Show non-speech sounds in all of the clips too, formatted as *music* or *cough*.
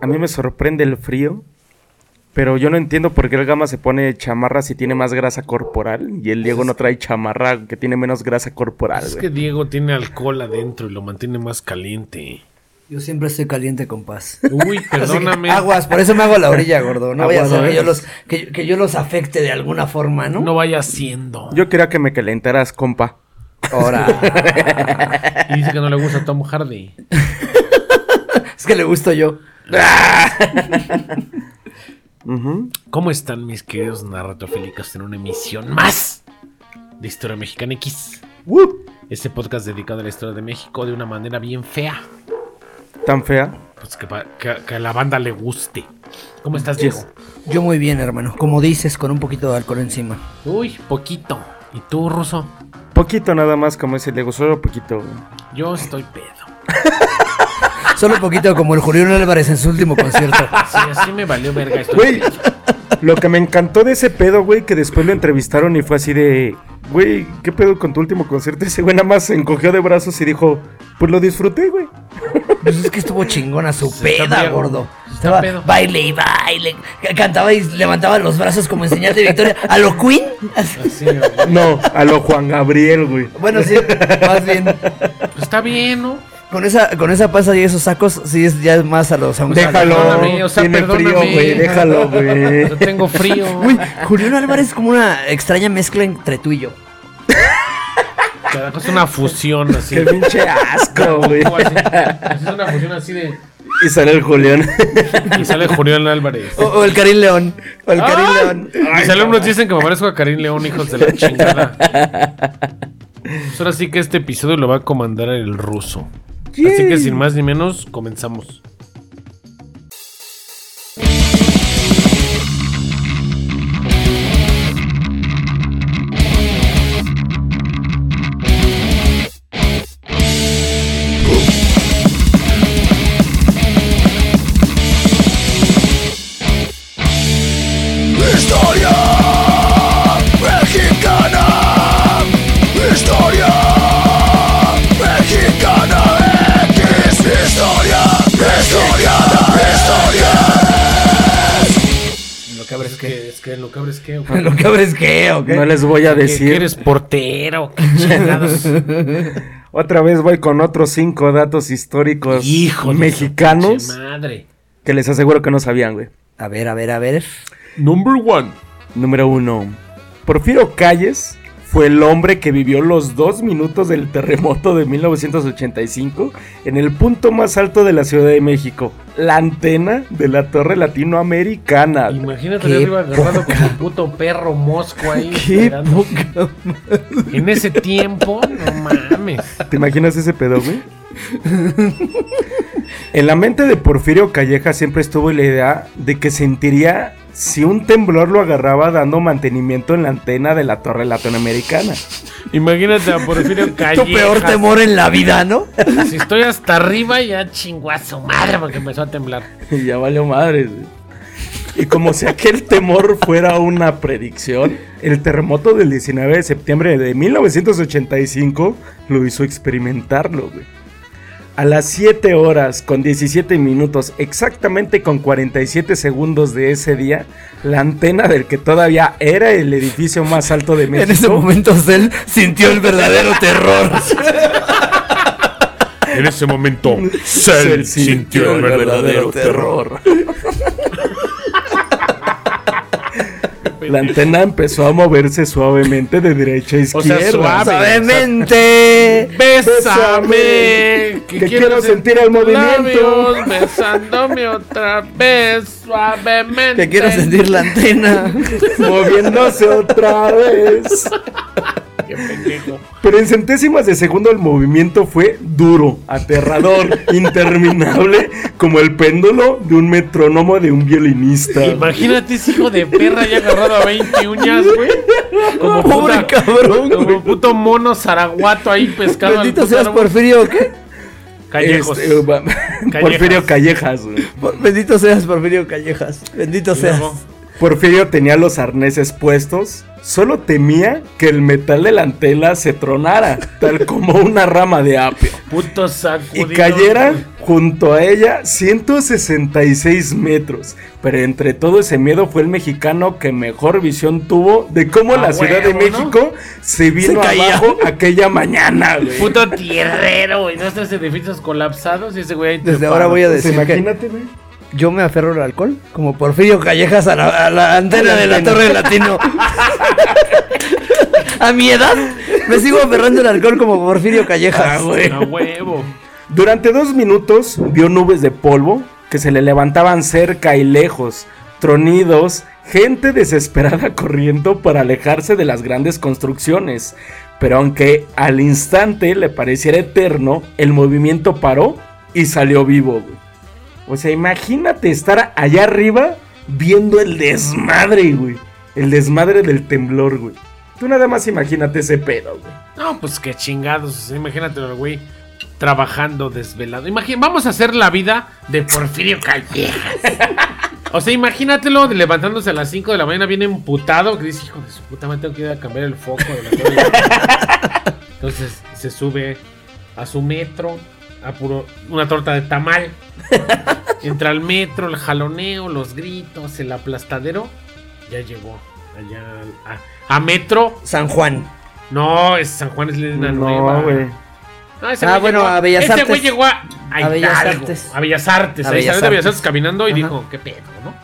a mí me sorprende el frío. Pero yo no entiendo por qué el Gama se pone chamarra si tiene más grasa corporal y el Diego no trae chamarra que tiene menos grasa corporal. Es güey. que Diego tiene alcohol adentro y lo mantiene más caliente. Yo siempre estoy caliente con paz. Uy, *laughs* perdóname. Aguas, por eso me hago a la orilla, gordo. No vaya a ser que yo, los, que, que yo los afecte de alguna forma, ¿no? No vaya siendo. Yo quería que me calentaras, compa. Ahora. *laughs* Y dice que no le gusta Tom Hardy. *laughs* es que le gusto yo. *laughs* ¿Cómo están mis queridos narratofílicos en una emisión más de Historia Mexicana X? Este podcast dedicado a la historia de México de una manera bien fea. Tan fea. Pues que, pa- que- que a la banda le guste. ¿Cómo estás. Diego? Yo muy bien, hermano. Como dices, con un poquito de alcohol encima. Uy, poquito. ¿Y tú, Ruso? Poquito nada más, como ese Diego, solo poquito. Yo estoy pedo. *laughs* Solo un poquito como el Julián Álvarez en su último concierto. Sí, así me valió verga esto. Güey, lo que me encantó de ese pedo, güey, que después lo entrevistaron y fue así de, güey, ¿qué pedo con tu último concierto? Ese güey nada más se encogió de brazos y dijo, pues lo disfruté, güey. Pues es que estuvo chingona su peda, gordo. Estaba pedo. baile y baile. Cantaba y levantaba los brazos como en señal de victoria. ¿A lo Queen? Así. No, a lo Juan Gabriel, güey. Bueno, sí, más bien. Pues está bien, ¿no? Con esa, con esa panza y esos sacos, sí es ya es más a los Déjalo, perdóname, o sea, tiene frío, perdóname. güey, déjalo, güey. Yo tengo frío. Uy, Julián Álvarez es como una extraña mezcla entre tú y yo. Es una fusión así. Qué pinche asco, güey. Es una fusión así de. Y sale el Julián. Y sale Julián Álvarez. O, o el Karim León. O el Karim. León. Mis alumnos dicen que me parezco a Karim León, hijos de la chingada. Pues ahora sí que este episodio lo va a comandar el ruso. Así que sin más ni menos, comenzamos. Abres que. Lo que abres que, ¿o qué? No les voy a decir. que eres portero. qué. *laughs* Otra vez voy con otros cinco datos históricos Hijo mexicanos madre. que les aseguro que no sabían, güey. A ver, a ver, a ver. Number one. Número uno. Porfirio Calles fue el hombre que vivió los dos minutos del terremoto de 1985 en el punto más alto de la Ciudad de México, la antena de la Torre Latinoamericana. Imagínate arriba agarrado como un puto perro mosco ahí. Qué poca En ese tiempo, no mames. ¿Te imaginas ese pedo, güey? en la mente de Porfirio Calleja siempre estuvo la idea de que sentiría si un temblor lo agarraba dando mantenimiento en la antena de la Torre Latinoamericana. Imagínate a Porfirio *laughs* Callejas. Tu peor temor en la vida, ¿no? Si estoy hasta arriba, ya chingó a su madre porque empezó a temblar. Y *laughs* ya valió madre. güey. Y como si aquel temor fuera una predicción, el terremoto del 19 de septiembre de 1985 lo hizo experimentarlo, güey. A las 7 horas con 17 minutos, exactamente con 47 segundos de ese día, la antena del que todavía era el edificio más alto de *laughs* México. En ese momento Cell sintió el verdadero terror. En ese momento, *laughs* Cell sintió el verdadero terror. *laughs* La antena empezó a moverse suavemente de derecha a O izquierda. sea, suave. Suavemente. Bésame, que quiero sentir el movimiento. labios besándome otra vez, suavemente. Que quiero sentir la antena. moviéndose otra vez. Pendejo. Pero en centésimas de segundo el movimiento fue duro, aterrador, *laughs* interminable, como el péndulo de un metrónomo de un violinista. Imagínate ese hijo de perra ya agarrado a 20 uñas, güey. Como Pobre puta- cabrón, Como güey. puto mono zaraguato ahí pescado Bendito al seas árbol. Porfirio, ¿o ¿qué? Callejos. Este, va- *laughs* Porfirio Callejas. güey. Por- Bendito seas Porfirio Callejas. Bendito Y seas. luego, Porfirio tenía los arneses puestos, solo temía que el metal de la antela se tronara, tal como una rama de apio, Puto y sacudido. cayera junto a ella 166 metros. Pero entre todo ese miedo fue el mexicano que mejor visión tuvo de cómo A la Ciudad de. México se vino Se abajo aquella mañana, güey. Puto tierrero, güey. Nuestros edificios colapsados y ese güey ahí Desde ahora voy a Pues decir que imagínate, güey. Yo me aferro al alcohol, como Porfirio Callejas a la, a la antena de la Torre Latino. *laughs* a mi edad, me sigo aferrando al alcohol como Porfirio Callejas. Ah, güey. A huevo. Durante dos minutos vio nubes de polvo que se le levantaban cerca y lejos, tronidos, gente desesperada *laughs* corriendo para alejarse de las grandes construcciones. Pero aunque al instante le pareciera eterno, el movimiento paró y salió vivo. güey. O sea, imagínate estar allá arriba viendo el desmadre, güey. El desmadre del temblor, güey. Tú nada más imagínate ese pedo, güey. No, pues qué chingados. Imagínatelo, güey. Trabajando desvelado. Imagina, vamos a hacer la vida de Porfirio Callejas. *laughs* O sea, imagínatelo levantándose a las 5 de la mañana bien emputado. Que dice, hijo de su puta madre, tengo que ir a cambiar el foco de la torre". *laughs* Entonces se sube a su metro, a puro, una torta de tamal. *laughs* Entra al metro, el jaloneo, los gritos, el aplastadero. Ya llegó allá al- a, a metro. San Juan. No, es San Juan es Nueva. No, ese Ah, güey bueno, llegó- a Bellas ese Artes. güey llegó a, a A Bellas Hidalgo, Artes. A Bellas Artes. A ahí Bellas salió de Bellas Artes. Artes caminando y Ajá. dijo, ¿qué pedo, no?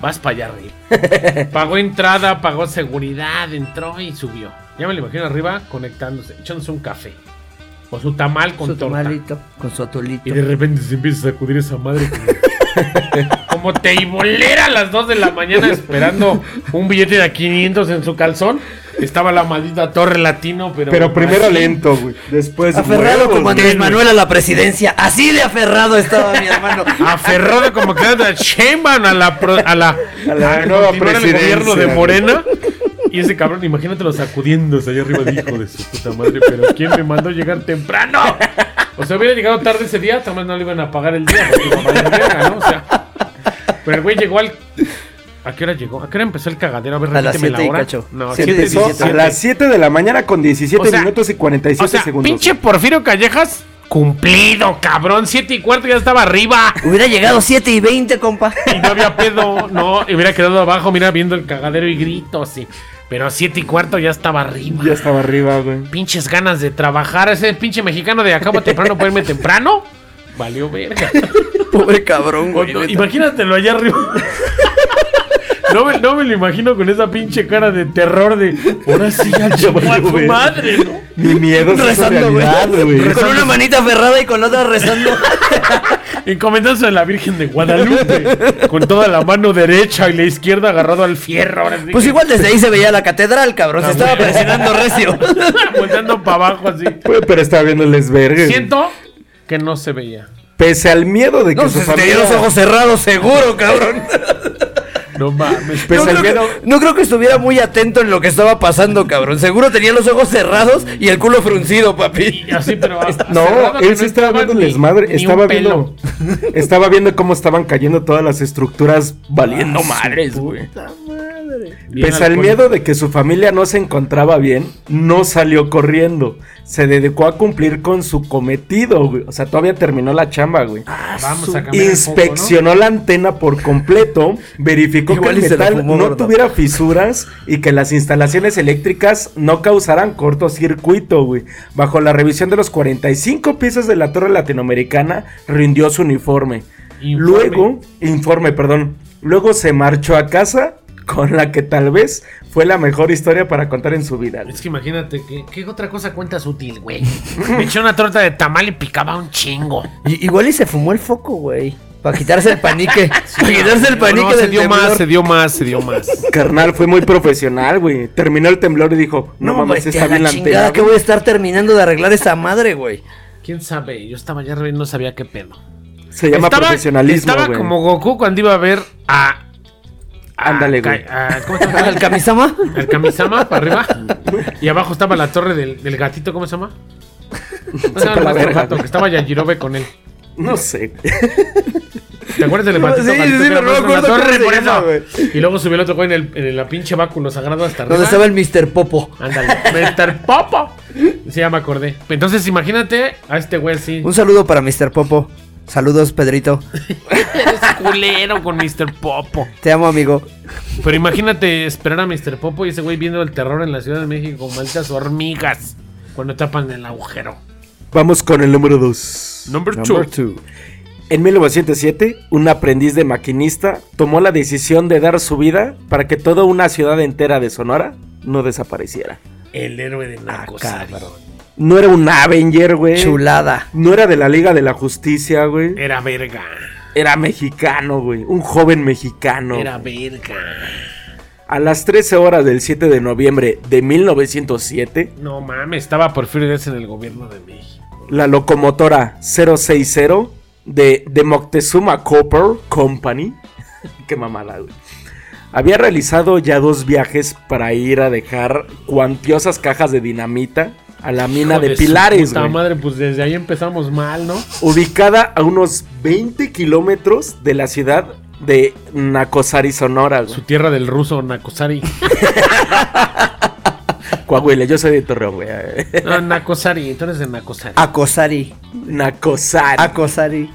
Vas para allá arriba. *laughs* pagó entrada, pagó seguridad, entró y subió. Ya me lo imagino arriba conectándose, echándose un café. O su tamal con su torta. tamalito, con su atolito. Y de repente se empieza a sacudir esa madre como, *laughs* teibolera a las 2 de la mañana esperando un billete de a 500 en su calzón. Estaba la maldita torre latino, pero... Pero primero así. lento, güey. Después. Aferrado huevos, como Andrés. Manuel a la presidencia. Así de aferrado estaba mi hermano. Aferrado como que era Sheinbaum a la pro- a la, A la a nueva el presidencia, gobierno de güey. Y ese cabrón, imagínatelo sacudiéndose allá arriba de hijo de su puta madre. Pero ¿quién me mandó llegar temprano? O sea, hubiera llegado tarde ese día, tal vez no le iban a pagar el día. Porque verga, ¿no? O sea, pero el güey llegó al. ¿A qué hora llegó? ¿A qué hora empezó el cagadero? A ver, A las repíteme siete y la hora. cacho. No, Siete Empezó a las 7 de la mañana con 17 O sea, minutos y 47 O sea, segundos. pinche Porfirio Callejas, cumplido, cabrón. Siete y cuarto ya estaba arriba. Hubiera llegado 7 y 20, compa. Y no había pedo, no, y hubiera quedado abajo, mira, viendo el cagadero y gritos, y, pero a siete y cuarto ya estaba arriba. Ya estaba arriba, güey. Pinches ganas de trabajar, ese pinche mexicano de acabo temprano, puede irme temprano. Valió verga. *laughs* Pobre cabrón, güey. Imagínatelo allá arriba. No me, no me lo imagino con esa pinche cara de terror de. Ahora sí, ya *laughs* a tu verga". madre, ¿no? Mi miedo es Rezando, güey. realidad, güey. Con una manita aferrada y con la otra rezando. Encomendándose a la Virgen de Guadalupe. Con toda la mano derecha y la izquierda agarrado al fierro. Ahora sí Pues que- igual desde ahí se veía la catedral, cabrón. Se Ah, estaba presionando recio. *laughs* Volteando para abajo así. Pero estaba viendo el desvergue. güey. Siento que no se veía. Pese al miedo de que No, su se familia. tenía los ojos cerrados, seguro, cabrón. *laughs* No mames. Pese no, creo que, no creo que estuviera muy atento en lo que estaba pasando, cabrón. Seguro tenía los ojos cerrados y el culo fruncido, papi. Y así, pero. hasta No, él sí estaba viendo el desmadre. Estaba viendo. *laughs* Estaba viendo cómo estaban cayendo todas las estructuras valiendo madres, güey. Pese al miedo de que su familia no se encontraba bien, no salió corriendo. Se dedicó a cumplir con su cometido, güey. O sea, todavía terminó la chamba, güey. Vamos a cambiar. Inspeccionó la antena por completo, verificó Igual que el metal fumó, no ¿verdad? tuviera fisuras y que las instalaciones eléctricas no causaran cortocircuito, güey. Bajo la revisión de los 45 pisos de la torre latinoamericana, rindió su uniforme. Informe. Luego, informe, perdón. Luego se marchó a casa con la que tal vez fue la mejor historia para contar en su vida. Es que imagínate, ¿qué, qué otra cosa cuentas útil, güey? Me eché una torta de tamal y picaba un chingo. Y- igual y se fumó el foco, güey. Para quitarse el panique. *laughs* para quitarse el panique no, se del dio temblor. más, se dio más, se dio más. *laughs* Carnal fue muy profesional, güey. Terminó el temblor y dijo, no, mames, está bien la chingada antena. que voy a estar terminando de arreglar esa madre, güey. ¿Quién sabe? Yo estaba allá arriba y no sabía qué pedo. Se llama estaba, profesionalismo, Estaba güey. como Goku cuando iba a ver a. a- Ándale, güey. a- a- ¿Cómo se llama? *laughs* ¿Al Kamisama? Al Kamisama para arriba. *laughs* Y abajo estaba la torre del, del gatito, ¿cómo se llama? *laughs* ¿Cómo se llama el la nuestro verga, gato? Que estaba Yajirobe con él. No sé. ¿Te acuerdas del gatito? Sí, sí, pero no me acuerdo torre, por eso. Y luego subió el otro güey en, el, en la pinche báculo sagrado hasta arriba. Donde estaba el Mr. Popo. Ándale, Mr. Popo. Sí, ya me acordé. Entonces, imagínate a este güey así. Un saludo para Mr. Popo. Saludos, Pedrito. Culero con Mr. Popo. Te amo, amigo. Pero imagínate esperar a Mr. Popo y ese güey viendo el terror en la Ciudad de México con malditas hormigas cuando tapan el agujero. Vamos con el número 2. Number Number two. two. En 1907, un aprendiz de maquinista tomó la decisión de dar su vida para que toda una ciudad entera de Sonora no desapareciera. El héroe de Ah, Narcosari. No era un Avenger, güey. Chulada. No era de la Liga de la Justicia, güey. Era verga. Era mexicano, güey. Un joven mexicano. Era verga. A las 13 horas del 7 de noviembre de 1907, No mames, estaba Porfirio Díaz en el gobierno de México. la locomotora 060 de, de Moctezuma Copper Company, *laughs* qué mamada, güey, había realizado ya dos viajes para ir a dejar cuantiosas cajas de dinamita a la mina Hijo de, de Pilares, puta güey, madre, pues desde ahí empezamos mal, ¿no? ubicada a unos 20 kilómetros de la ciudad de Nacosari, Sonora, güey. Su tierra del ruso Nakosari. *laughs* Coahuila, yo soy de Torreón, güey. No, Nakosari, tú eres de. Acosari. Nacosari. Acosari.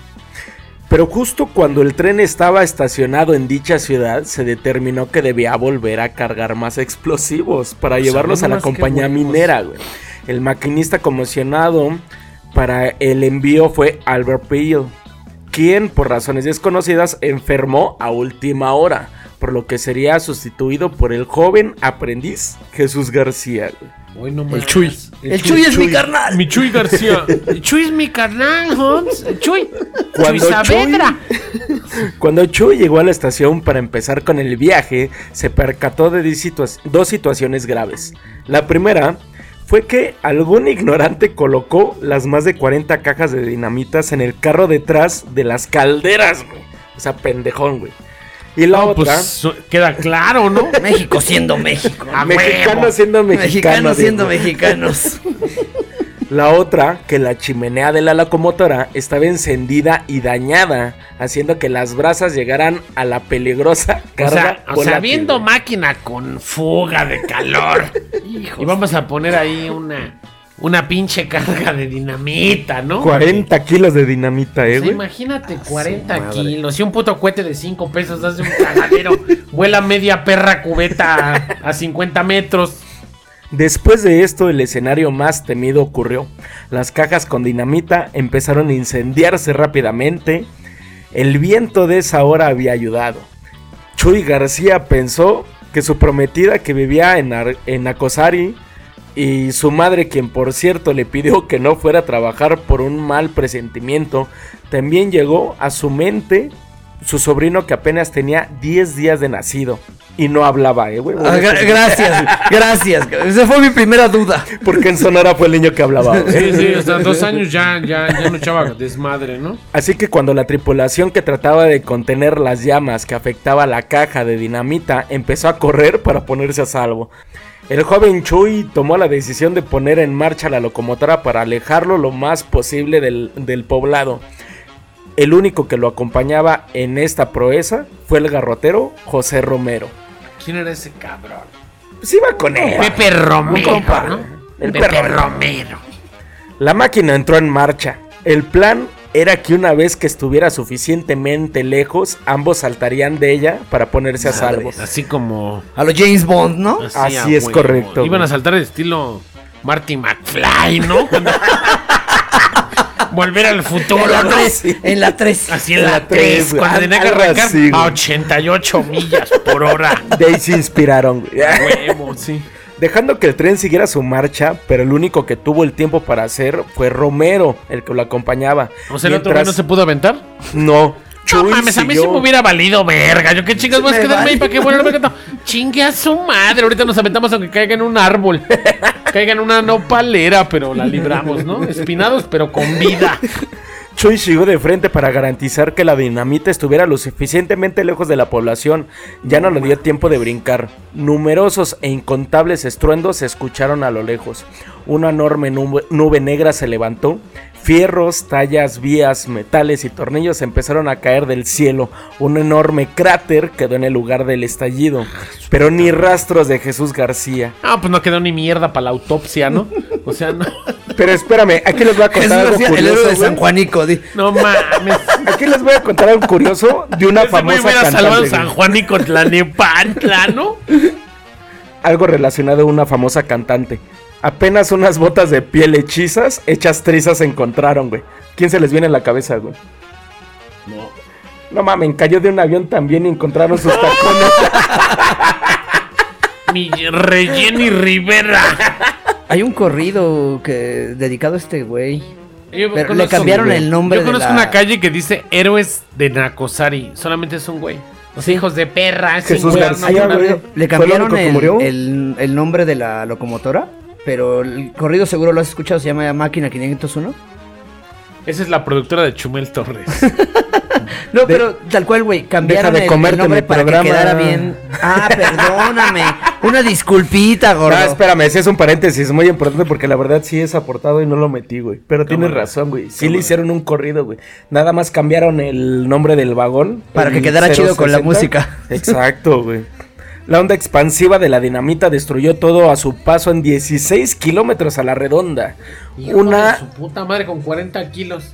Pero justo cuando el tren estaba estacionado en dicha ciudad, se determinó que debía volver a cargar más explosivos para Pues, llevarlos a la compañía minera, güey. El maquinista conmocionado para el envío fue Albert Peel, quien por razones desconocidas enfermó a última hora, por lo que sería sustituido por el joven aprendiz Jesús García. no El. Chuy. El Chuy es mi carnal. Mi Chuy García. El Chuy es mi carnal, Holmes. El Chuy. Cuando Chuy Saavedra. Cuando Chuy llegó a la estación para empezar con el viaje, se percató de dos situaciones graves. La primera fue que algún ignorante colocó las más de 40 cajas de dinamitas en el carro detrás de las calderas, güey. O sea, pendejón, güey. Y la No, otra, pues queda claro, ¿no? *laughs* México siendo México. A *laughs* mexicano huevo. siendo mexicano. Mexicanos siendo mexicanos. *laughs* La otra, que la chimenea de la locomotora estaba encendida y dañada, haciendo que las brasas llegaran a la peligrosa O carga sea, o sea, viendo máquina con fuga de calor. *laughs* y vamos a poner ahí una, una pinche carga de dinamita, ¿no? 40 kilos de dinamita, O eh, sea, güey. imagínate 40 madre. kilos. Y un puto cohete de 5 pesos hace un cagadero. *laughs* vuela media perra cubeta a, a 50 metros. Después de esto, el escenario más temido ocurrió. Las cajas con dinamita empezaron a incendiarse rápidamente. El viento de esa hora había ayudado. Chuy García pensó que su prometida que vivía en, Ar- y su madre, quien por cierto le pidió que no fuera a trabajar por un mal presentimiento, también llegó a su mente su sobrino que apenas tenía 10 días de nacido y no hablaba, eh, güey. Ah, gra- gracias, *laughs* gracias. Esa fue mi primera duda. Porque en Sonora fue el niño que hablaba. Sí, sí, hasta dos años ya, ya, ya no echaba desmadre, ¿no? Así que cuando la tripulación que trataba de contener las llamas que afectaba la caja de dinamita empezó a correr para ponerse a salvo. El joven Chuy tomó la decisión de poner en marcha la locomotora para alejarlo lo más posible del, del poblado. El único que lo acompañaba en esta proeza fue el garrotero José Romero. ¿Quién era ese cabrón? Pues iba con él. Pepe Romero, compa, ¿no? el Pepe perro. Romero. La máquina entró en marcha. El plan era que una vez que estuviera suficientemente lejos, ambos saltarían de ella para ponerse a salvo. Así como... A los James Bond, ¿no? Así es correcto, Iban a saltar el estilo Marty McFly, ¿no? *laughs* Volver al futuro, En la ¿no? 3, en la 3. Así en la la tres, 3, güey. cuando tenía que arrancar así, a 88 millas por hora. De ahí se inspiraron. güey. Huevo, sí. Dejando que el tren siguiera su marcha, pero el único que tuvo el tiempo para hacer fue Romero, el que lo acompañaba. O sea, el otro güey no se pudo aventar. No. No Chuy mames, a mí sí me hubiera valido verga. Yo qué chingas voy a Me quedarme ahí para que vuelva el gato. *laughs* Chingue a su madre. Ahorita nos aventamos aunque caiga en un árbol. Caiga en una nopalera, pero la libramos, ¿no? Espinados, pero con vida. *laughs* Chuy siguió de frente para garantizar que la dinamita estuviera lo suficientemente lejos de la población. Ya no le dio tiempo de brincar. Numerosos e incontables estruendos se escucharon a lo lejos. Una enorme nube, nube negra se levantó. Fierros, tallas, vías, metales y tornillos empezaron a caer del cielo. Un enorme cráter quedó en el lugar del estallido. Pero ni rastros de Jesús García. Ah, pues no quedó ni mierda para la autopsia, ¿no? O sea, no. Pero espérame, aquí les voy a Jesús contar algo García, el héroe curioso. de San. Juanico. di. No mames. Aquí les voy a contar algo curioso de una Ese famosa salvado cantante. San güey. Juan y Tlanepantla, ¿no? Algo relacionado a una famosa cantante. Apenas unas botas de piel hechizas, hechas trizas se encontraron, güey. ¿Quién se les viene a la cabeza, güey? No. No mames, cayó de un avión también y encontraron sus tacones. *laughs* Mi Relleni Rivera. Hay un corrido que dedicado a este güey. Yo Pero conozco- le cambiaron el nombre Yo de conozco la- una calle que dice Héroes de Nacosari. Solamente es un güey. Los hijos de perra. es Jesús García, no, no, Le ¿Fue el cambiaron el- el nombre de la locomotora, pero el corrido seguro lo has escuchado, se llama Máquina 501. Esa es la productora de Chumel Torres. *laughs* *laughs* No, pero tal cual, güey, cambiaron Deja de el- el, comerte nombre mi para programa. que quedara bien. Ah, perdóname. Una disculpita, gordo. No, espérame, ese es un paréntesis muy importante porque la verdad sí es aportado y no lo metí, güey. Pero tienes razón, güey. Sí le hicieron un corrido, güey. Nada más cambiaron el nombre del vagón. Para el que quedara chido con la 060. música. Exacto, güey. La onda expansiva de la dinamita destruyó todo a su paso en 16 kilómetros a la redonda. Hijo Una, de su puta madre con 40 kilos.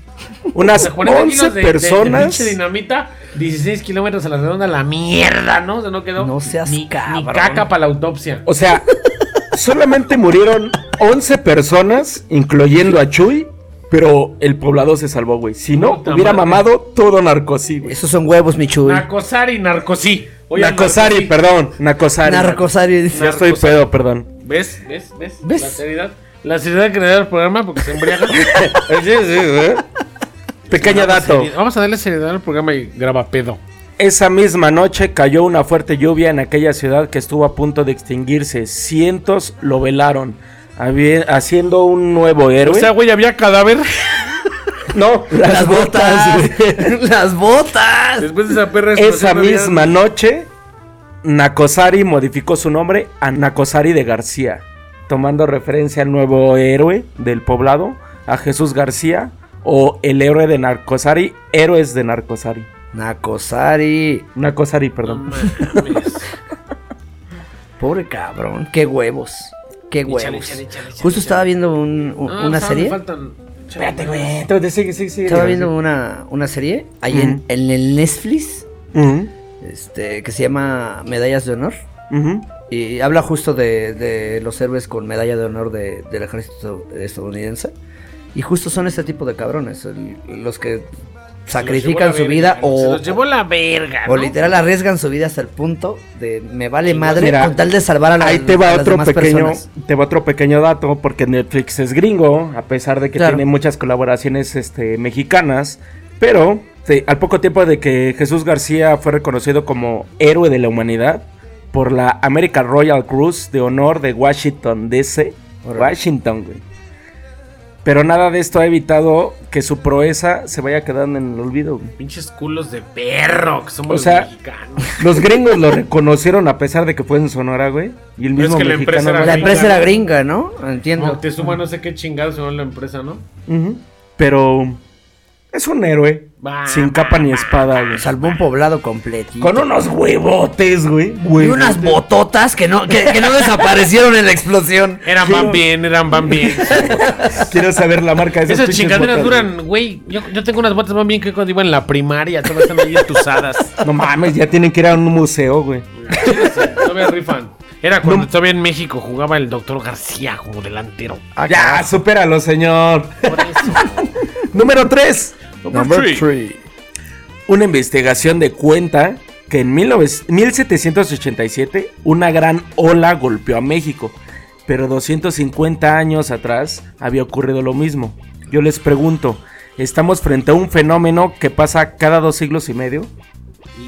unas O sea, 40 11 kilos de, de- de personas. pinche dinamita, 16 kilómetros a la redonda, la mierda, ¿no? O sea, no quedó No seas ni, cabrón. ni caca para la autopsia. O sea, solamente murieron 11 personas, incluyendo a Chuy. Pero el poblado se salvó, güey. Si no, Puta hubiera madre. mamado todo narcosí, güey. Esos son huevos, Michuy. Nacosari, narcosí. Oye, Nacosari, narcosí. perdón. Nacosari. Narcosari. dice. Ya estoy Narcosari. pedo, perdón. ¿Ves? ¿Ves? ¿Ves? ¿Ves? La seriedad. La seriedad que le da el programa porque se embriaga. *laughs* Sí, sí, ¿eh? Pequeño dato. Vamos a darle seriedad al programa y graba pedo. Esa misma noche cayó una fuerte lluvia en aquella ciudad que estuvo a punto de extinguirse. Cientos lo velaron, haciendo un nuevo O héroe. sea, güey, había cadáver. no, Las botas. *laughs* Las botas. Después de esa perra Esa había- misma noche, Nakosari modificó su nombre a Nakosari de García, tomando referencia al nuevo héroe del poblado, a Jesús García, o el héroe de Narcosari, héroes de Narcosari. Nakosari. Nakosari, perdón. *laughs* Pobre cabrón. Qué huevos. Qué huevos. Justo estaba viendo un- un- No, una faltan- serie. faltan- Espérate, güey. Entonces, sigue, sigue, sigue. Estaba viendo una, una serie ahí en, en el Netflix. Este, que se llama Medallas de Honor. Y habla justo de, de los héroes con medalla de honor de- del ejército estadounidense. Y justo son este tipo de cabrones. el- los que sacrifican su vida verga, Se o, los llevó la verga. o ¿no? literal arriesgan su vida hasta el punto de me vale madre Mira, con tal de salvar a, la- Ahí te va las otro pequeño, personas. te va otro pequeño dato, porque Netflix es gringo, a pesar de que Claro. tiene muchas colaboraciones este, mexicanas, pero sí, al poco tiempo de que Jesús García fue reconocido como héroe de la humanidad por la American Royal Cruise de honor de Washington DC. Washington, güey. Pero nada de esto ha evitado que su proeza se vaya quedando en el olvido. güey. Pinches culos de perro que somos O los sea, mexicanos. *laughs* Los gringos lo reconocieron a pesar de que fue en Sonora, güey. Y el es mismo la empresa era. La empresa era gringa, ¿no? Entiendo. Moctezuma no sé qué chingados se llama la empresa, ¿no? Pero es un héroe. Sin capa ni espada, güey. Salvó un poblado completito. Con unos huevotes, güey. y unas bototas que no, que, que no desaparecieron en la explosión. Eran Quiero- van bien, eran van bien. *laughs* Quiero saber la marca de esas, Esas chingaderas botas, duran, güey. Yo, yo tengo unas botas van bien que cuando iba en la primaria, todas están ahí entusadas. güey. *laughs* No mames, ya tienen que ir a un museo, güey. Todavía rifan. Era cuando No. todavía en México jugaba el doctor García como delantero. ya, supéralo, señor. Por eso. *laughs* Número 3. Number three. Una investigación de cuenta que en 19 1787 una gran ola golpeó a México, pero 250 años atrás había ocurrido lo mismo. Yo les pregunto, ¿estamos frente a un fenómeno que pasa cada dos siglos y medio?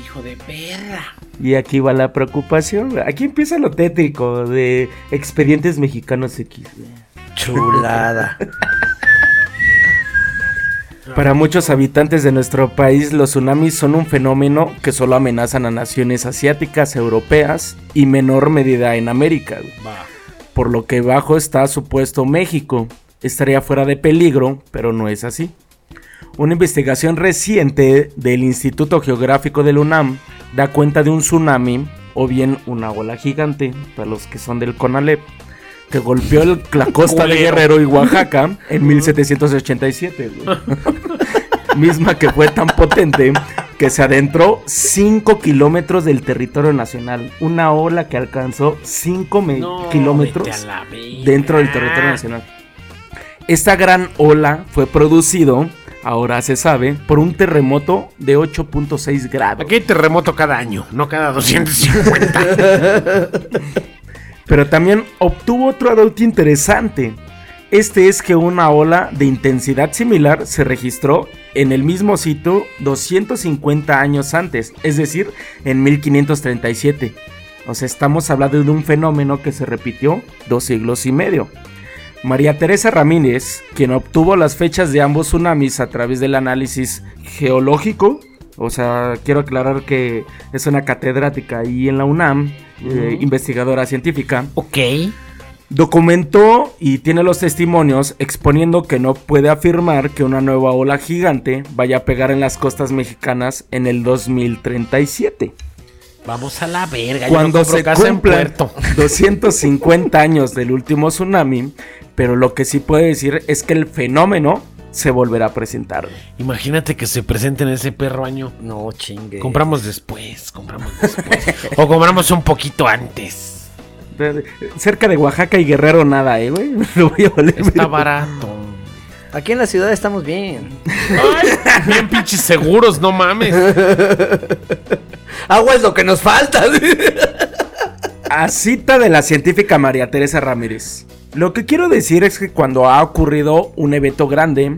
Hijo de perra. Y aquí va la preocupación. Aquí empieza lo tétrico de expedientes mexicanos X. Chulada. *laughs* Para muchos habitantes de nuestro país, los tsunamis son un fenómeno que solo amenazan a naciones asiáticas, europeas y menor medida en América. Por lo que bajo está supuesto México. Estaría fuera de peligro, pero no es así. Una investigación reciente del Instituto Geográfico del UNAM da cuenta de un tsunami o bien una ola gigante, para los que son del CONALEP, que golpeó el- la costa de. Guerrero y Oaxaca *laughs* en 1787. güey. *laughs* Misma que fue tan potente que se adentró 5 kilómetros del territorio nacional. Una ola que alcanzó 5 me- No, kilómetros dentro del territorio nacional. Esta gran ola fue producido, ahora se sabe, por un terremoto de 8.6 grados. Aquí hay terremoto cada año, no cada 250. *laughs* Pero también obtuvo otro dato interesante. Este es que una ola de intensidad similar se registró en el mismo sitio 250 años antes, es decir, en 1537. O sea, estamos hablando de un fenómeno que se repitió dos siglos y medio. María Teresa Ramírez, quien obtuvo las fechas de ambos tsunamis a través del análisis geológico, o sea, quiero aclarar que es una catedrática ahí en la UNAM, eh, investigadora científica, ok. documentó y tiene los testimonios exponiendo que no puede afirmar que una nueva ola gigante vaya a pegar en las costas mexicanas en el 2037. Vamos a la verga. Cuando no se cumplan Puerto. *laughs* 250 años del último tsunami, pero lo que sí puede decir es que el fenómeno se volverá a presentar. Imagínate que se presente en ese perro año. No, chingue. Compramos después, compramos después. o compramos un poquito antes. Cerca de Oaxaca y Guerrero nada, eh, güey. *laughs* Lo voy a valer, Está barato. Aquí en la ciudad estamos bien. Ay, bien pinches seguros, no mames. Agua es lo que nos falta. A cita de la científica María Teresa Ramírez. Lo que quiero decir es que cuando ha ocurrido un evento grande,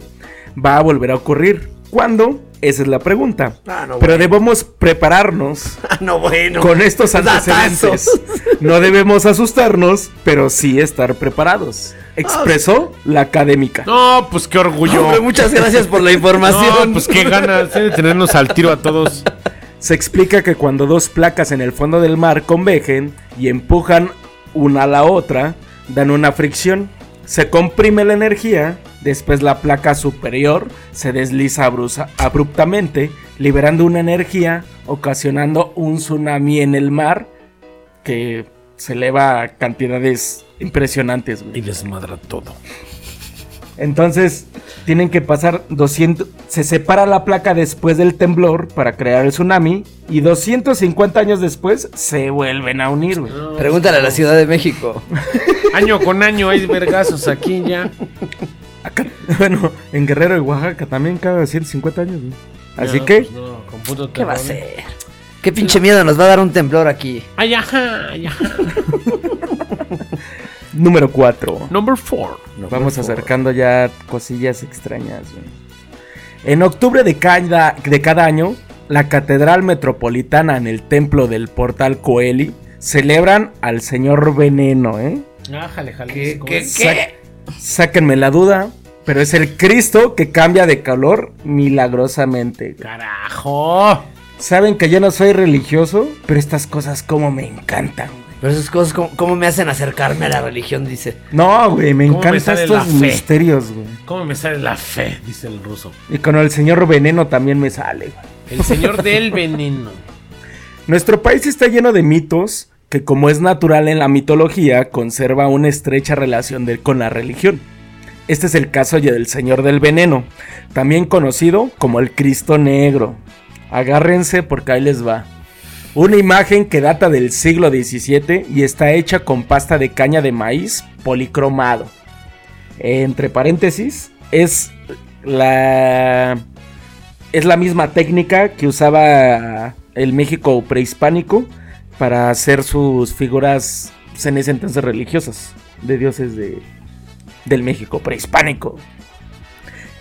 va a volver a ocurrir. ¿Cuándo? Esa es la pregunta. Ah, no, Pero bueno. debemos prepararnos *laughs* Ah, no, bueno. con estos *laughs* antecedentes. Datazos. No debemos asustarnos, pero sí estar preparados. Expresó la académica. No, pues qué orgullo. Hombre, muchas gracias por la *laughs* información. No, pues qué ganas de tenernos al tiro a todos. Se explica que cuando dos placas en el fondo del mar convergen y empujan una a la otra, dan una fricción. Se comprime la energía, después la placa superior se desliza abruptamente, liberando una energía, ocasionando un tsunami en el mar que se eleva a cantidades impresionantes. Y desmadra todo. Entonces, tienen que pasar 200. Se separa la placa después del temblor para crear el tsunami. Y 250 años después se vuelven a unir, güey. Pregúntale a la Ciudad de México. *laughs* Año con año hay vergazos aquí ya. Acá, *laughs* bueno, en Guerrero y Oaxaca también cada 150 años, güey. Así No, que, pues no, con puto ¿Qué va a terror. ser? ¿Qué pinche miedo nos va a dar un temblor aquí? Ay, ajá, ay, ajá. *laughs* número 4. Number four. Vamos acercando ya cosillas extrañas, güey. En octubre de cada, de cada año, la Catedral Metropolitana en el Templo del Portal Coeli celebran al Señor Veneno, ¿eh? Ájale, jale. Sa- Sáquenme la duda, pero es el Cristo que cambia de color milagrosamente. güey. Carajo. Saben que yo no soy religioso, pero estas cosas como me encantan. Pero esas cosas, ¿cómo, cómo me hacen acercarme a la religión? Dice. No, güey, me ¿Cómo me encantan estos la fe? misterios, güey. ¿Cómo me sale la fe? Dice el ruso. Y con el Señor Veneno también me sale. güey. El señor del veneno. *laughs* Nuestro país está lleno de mitos que, como es natural en la mitología, conserva una estrecha relación de- con la religión. Este es el caso del Señor del Veneno, también conocido como el Cristo Negro. Agárrense porque ahí les va. Una imagen que data del siglo XVII y está hecha con pasta de caña de maíz policromado. Entre paréntesis, es la es la misma técnica que usaba el México prehispánico para hacer sus figuras en ese entonces religiosas de dioses de, del México prehispánico.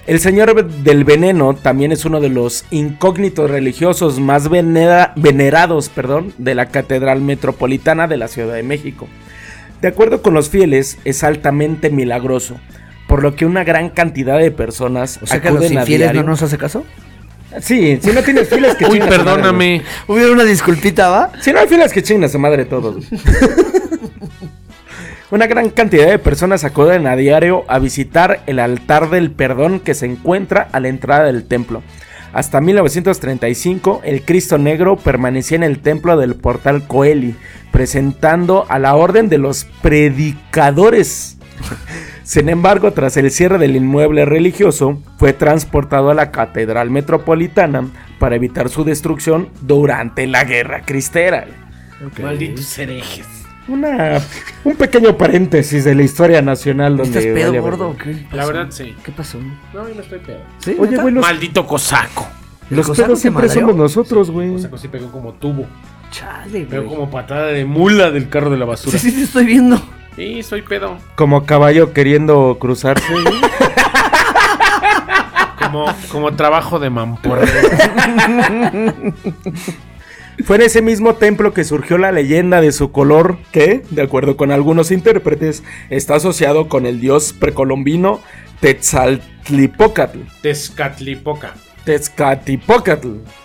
El Señor del Veneno también es uno de los incógnitos religiosos más venera- venerados perdón, de la Catedral Metropolitana de la Ciudad de México. De acuerdo con los fieles, es altamente milagroso, por lo que una gran cantidad de personas O sea que a los acuden a infieles no nos hace caso. Sí, si no tienes filas que Uy, madre, perdóname. Hubiera una disculpita, ¿va? Si no hay filas que chingas a madre todos. *laughs* Una gran cantidad de personas acuden a diario a visitar el altar del perdón que se encuentra a la entrada del templo. Hasta 1935, el Cristo Negro permanecía en el templo del portal Coeli, presentando a la orden de los predicadores. *laughs* Sin embargo, tras el cierre del inmueble religioso, fue transportado a la Catedral Metropolitana para evitar su destrucción durante la Guerra Cristera. Malditos herejes. Una, un pequeño paréntesis de la historia nacional donde... ¿Estás pedo, gordo? verga. ¿Qué La verdad, sí. ¿Qué pasó? No, yo no estoy pedo. ¿Sí? Oye, güey, los, Maldito cosaco. los cosaco pedos siempre madreó? somos nosotros, güey. Cosaco sí pegó como tubo. Chale, Pegó güey. como patada de mula del carro de la Sí, basura. sí, te estoy viendo. Sí, soy pedo. Como caballo queriendo cruzarse, güey. *laughs* Como, como trabajo de mamporra. *laughs* Fue en ese mismo templo que surgió la leyenda de su color, que, de acuerdo con algunos intérpretes, está asociado con el dios precolombino Tetzaltlipócatl. Tezcatlipoca. Tezcatlipoca,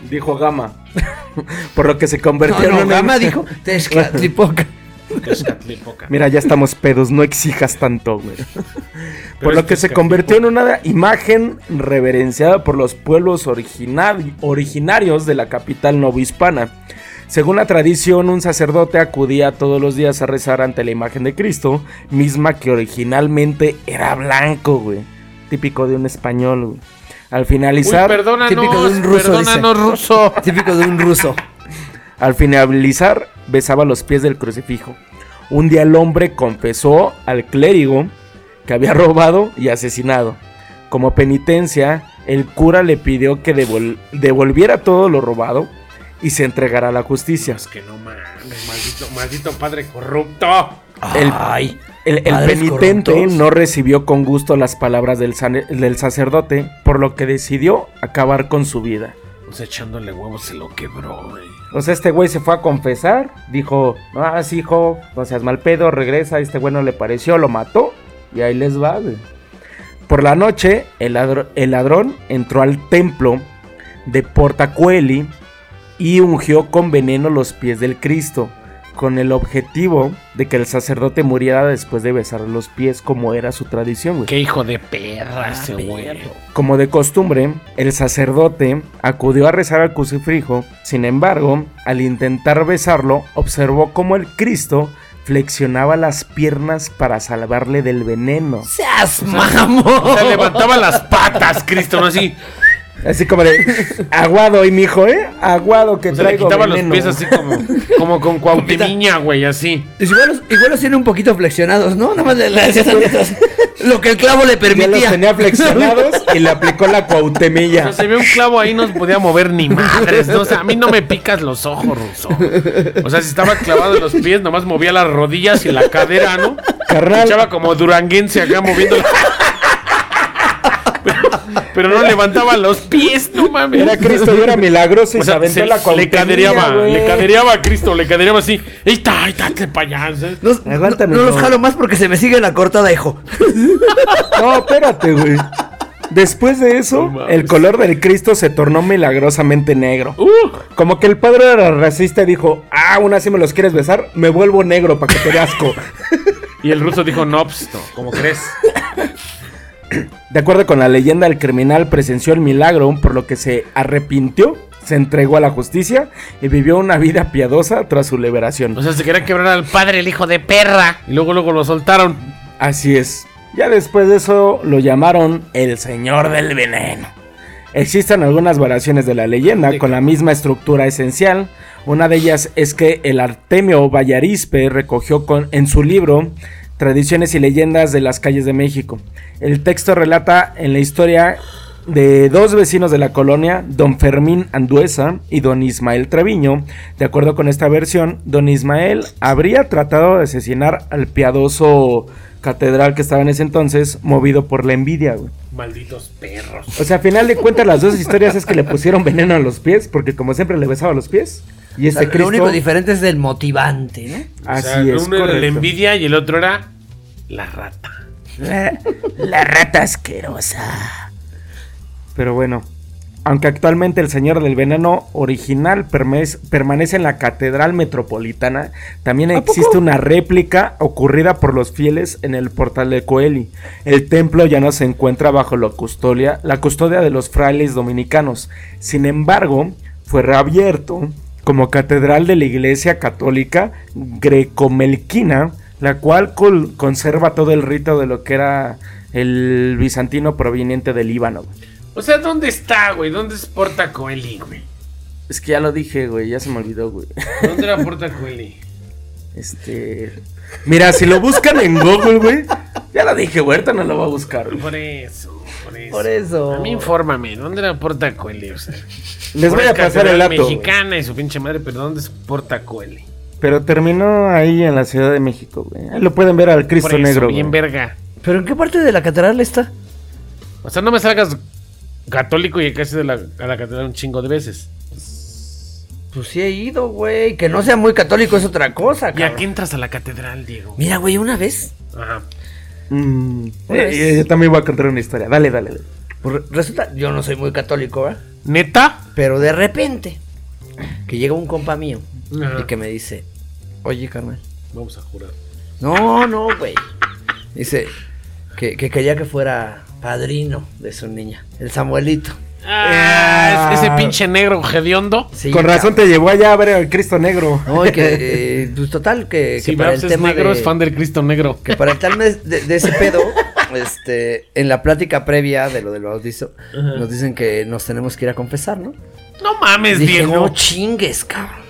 dijo Gama. *laughs* Por lo que se convirtió no, en. Gama dijo *laughs* Tezcatlipoca. Mira, ya estamos pedos, no exijas tanto, güey. *laughs* Por lo que se convirtió en una imagen reverenciada por los pueblos originari- originarios de la capital novohispana. Según la tradición, un sacerdote acudía todos los días a rezar ante la imagen de Cristo, misma que originalmente era blanco, güey. Típico de un español, güey. Al Uy, finalizar, perdónanos, típico de un ruso, perdónanos, ruso. Típico de un ruso. Al finalizar, besaba los pies del crucifijo. Un día el hombre confesó al clérigo que había *laughs* robado y asesinado. Como penitencia, el cura le pidió que devol- devolviera todo lo robado y se entregara a la justicia. Es que no mames, maldito, maldito padre corrupto. El, Ay, el- penitente corruptos. no recibió con gusto las palabras del, del sacerdote, por lo que decidió acabar con su vida. Pues echándole huevos se lo quebró, güey. O sea, este güey se fue a confesar, dijo, ah, sí, hijo, no seas mal pedo, regresa, este güey no le pareció, lo mató, y ahí les va. Por la noche, el, el ladrón entró al templo de Portacueli y ungió con veneno los pies del Cristo, con el objetivo de que el sacerdote muriera después de besar los pies, como era su tradición, güey. Qué hijo de perra ese güey. Como de costumbre, el sacerdote acudió a rezar al crucifijo, sin embargo, al intentar besarlo, observó cómo el Cristo flexionaba las piernas para salvarle del veneno. ¡Seas O mamón! sea, levantaba las patas, Cristo, ¿no? Así. Así como de, aguado hoy, mijo, ¿eh? Aguado que O sea, le traigo quitaba los pies así como, como con *laughs* cuautemiña, güey, así. Pues igual, los, igual los tiene un poquito flexionados, ¿no? Nada más le, le hacía tantitos. Lo que el clavo le Ya los permitía. tenía flexionados y le aplicó la O cuautemilla. sea, se ve un clavo ahí, no se podía mover ni madres, ¿no? O sea, a mí no me picas los ojos, Ruso. O sea, si estaba clavado en los pies, nomás movía las rodillas y la cadera, ¿no? Carnal, Echaba como duranguense acá moviendo la... Pero, no levantaba los pies, no mames. era Cristo y era milagroso y O se sea, aventó se- la le cadereaba, le cadereaba a Cristo, le cadereaba así. ¡Ey, está, ahí está, te allá! ¿sabes? No, Aguántame, no, no los jalo más porque se me sigue la cortada, hijo. *laughs* No, espérate, güey. Después de eso, el color del Cristo se tornó milagrosamente negro. ¡Uh! Como que el padre era racista y dijo, ah, aún así me los quieres besar, me vuelvo negro para que te dé asco. Y el ruso dijo, no, pues no, ¿cómo crees? *laughs* *clears throat* De acuerdo con la leyenda, el criminal presenció el milagro, por lo que se arrepintió, se entregó a la justicia y vivió una vida piadosa tras su liberación. O sea, se quería quebrar al padre, el hijo de perra. Y luego, luego lo soltaron. Así es. Ya después de eso lo llamaron el Señor del Veneno. Existen algunas variaciones de la leyenda con la misma estructura esencial. Una de ellas es que el Artemio Vallarispe recogió con- en su libro Tradiciones y leyendas de las calles de México. El texto relata en la historia de dos vecinos de la colonia, don Fermín Anduesa y don Ismael Treviño. De acuerdo con esta versión, don Ismael habría tratado de asesinar al piadoso catedral que estaba en ese entonces, movido por la envidia. güey. Malditos perros. O sea, a final de cuentas las dos historias es que le pusieron veneno a los pies, porque como siempre le besaba los pies. Y O sea, este Cristo... Lo único diferente es el motivante, ¿no? Así o sea, es, uno era la envidia y el otro era la rata. La, *laughs* la rata asquerosa. Pero bueno, Aunque actualmente el Señor del Veneno original permanece, en la Catedral Metropolitana, también existe una réplica ocurrida por los fieles en el portal de Coeli. El templo ya no se encuentra bajo la custodia, la custodia de los frailes dominicanos. Sin embargo, fue reabierto como catedral de la Iglesia Católica Grecomelquina, la cual conserva todo el rito de lo que era el bizantino proveniente del Líbano. O sea, ¿dónde está, güey? ¿Dónde es Porta Coeli, güey? Es que ya lo dije, güey, ya se me olvidó, güey. ¿Dónde era Porta Coeli? Este. Mira, si lo buscan en Google, güey. Ya lo dije, güey, ahorita no lo va a buscar. güey. Por eso, por eso. Por eso. A mí infórmame, ¿dónde era Porta Coeli? O sea, Les voy a pasar el dato. güey. mexicana y su pinche madre, pero ¿dónde es Porta Coeli? Pero terminó ahí en la Ciudad de México, güey. Ahí lo pueden ver al Cristo Por eso, Negro. bien güey. verga. ¿Pero en qué parte de la catedral está? O sea, no me salgas católico y casi de la, a la catedral un chingo de veces. Pues sí he ido, güey. Que no sea muy católico es otra cosa, ¿Y a cabrón. qué entras a la catedral, Diego? Mira, güey, una vez. Ajá. Mm, Una eh, vez. eh, yo también voy a contar una historia. Dale, dale, dale. pues, resulta, yo no soy muy católico, ¿verdad? ¿Neta? Pero de repente, que llega un compa mío Ajá. y que me dice, oye, carnal. Vamos a jurar. No, no, güey. Dice que, que quería que fuera padrino de su niña, el Samuelito. Ah, es- ese pinche negro hediondo. Sí, Con razón cabrón. te llevó allá a ver al Cristo Negro. No, y que, *laughs* eh, pues total, que, Si que para el es tema negro, de, es fan del Cristo Negro. que para el tema de, de ese pedo, *laughs* este, en la plática previa de lo del bautizo, nos dicen que nos tenemos que ir a confesar, ¿no? No mames, Dije, Diego. no chingues, cabrón.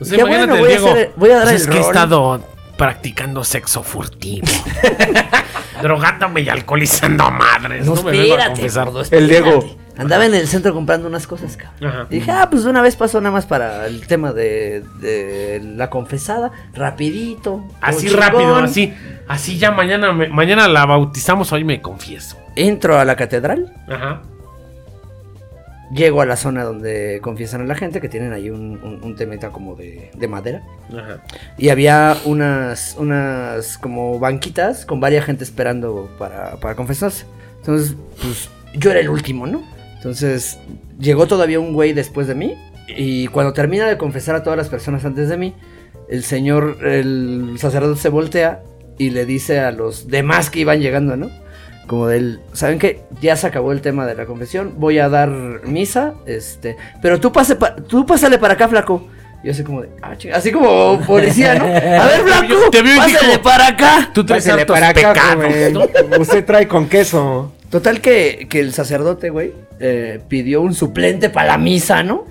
O sea, bueno, voy a hacer- voy a dar Pues el es que he estado practicando sexo furtivo. *laughs* drogándome y alcoholizando a madres. No, No, me vengo a espérate, confesar. gordo, El espérate. Diego. Andaba en el centro comprando unas cosas, cabrón. Ajá. Y dije, ah, pues de una vez pasó nada más para el tema de, de la confesada, rapidito. Así rápido, así. Así ya mañana, me- mañana la bautizamos, hoy me confieso. Entro a la catedral, Ajá. Llego a la zona donde confiesan a la gente, que tienen ahí un, un, un temita como de, de madera. Ajá. Y había unas, unas como banquitas con varias gente esperando para, para confesarse. Entonces, pues yo era el último, ¿no? Entonces, llegó todavía un güey después de mí. Y cuando termina de confesar a todas las personas antes de mí, el señor, el sacerdote se voltea y le dice a los demás que iban llegando, ¿no? Como del, ¿saben qué? Ya se acabó el tema de la confesión, voy a dar misa, este, pero tú pase pa- tú pásale para acá, flaco. Y yo así como de, ah, chinga, así como policía, ¿no? A ver, flaco, Te vio y pásale dijo, para acá. Tú traes para acá, pecados. ¿no? Usted trae con queso. Total que, que el sacerdote, güey, eh, pidió un suplente para la misa, ¿no?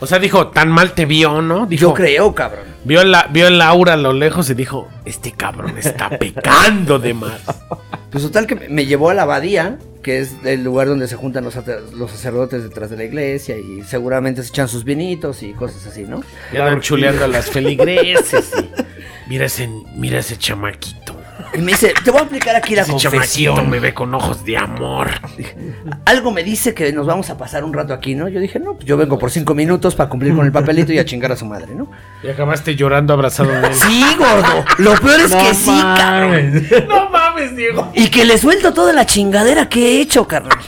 O sea, dijo, tan mal te vio, ¿no? Dijo, Yo creo, cabrón. Vio, la, vio el aura a lo lejos y dijo, este cabrón está pecando de más. *laughs* Pues total que me llevó a la abadía, que es el lugar donde se juntan los, sacer- los sacerdotes detrás de la iglesia y seguramente se echan sus vinitos y cosas así, ¿no? Y andan chuleando a las feligreses. y *laughs* mira ese, mira ese chamaquito. Y me dice, te voy a aplicar aquí la Ese confesión. me ve con ojos de amor. Algo me dice que nos vamos a pasar un rato aquí, ¿no? Yo dije, no, pues yo vengo por cinco minutos para cumplir con el papelito y a chingar a su madre, ¿no? Y acabaste llorando abrazado de él. Sí, gordo. Lo peor es que sí, cabrón. No mames, Diego. Y que le suelto toda la chingadera que he hecho, carnal.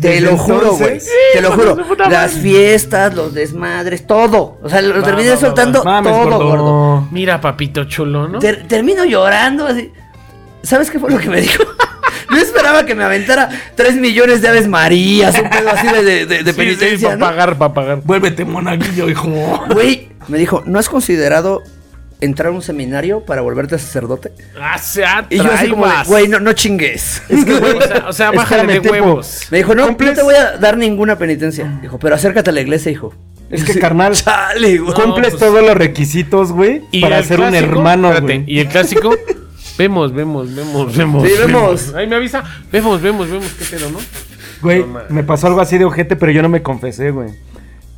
Te lo juro, güey. Te lo juro. Las fiestas, los desmadres, todo. O sea, lo terminé soltando todo, gordo. Mira, papito chulo, ¿no? Ter- termino llorando así. ¿Sabes qué fue lo que me dijo? *laughs* Yo esperaba que me aventara 3 millones de aves marías, un pedo así de, de, de- de Sí, penitencia, para ¿no? pagar, para pagar. Vuélvete monaguillo, hijo. Güey, me dijo, ¿no has considerado entrar a un seminario para volverte sacerdote? Ah, se Y yo así como, de, güey, no, no chingues. *laughs* O sea, o sea bájale de huevos. Me dijo, no, ¿Cumples? no te voy a dar ninguna penitencia. Dijo, pero acércate a la iglesia, hijo. Es que, carnal, Chale, güey. cumples pues- todos los requisitos, güey, para ser un hermano, Espérate, güey. Y el clásico, vemos, vemos, vemos, vemos. Sí, vemos. Ahí me avisa, vemos, vemos, vemos, qué pedo, ¿no? Güey, No me pasó algo así de ojete, pero yo no me confesé, güey.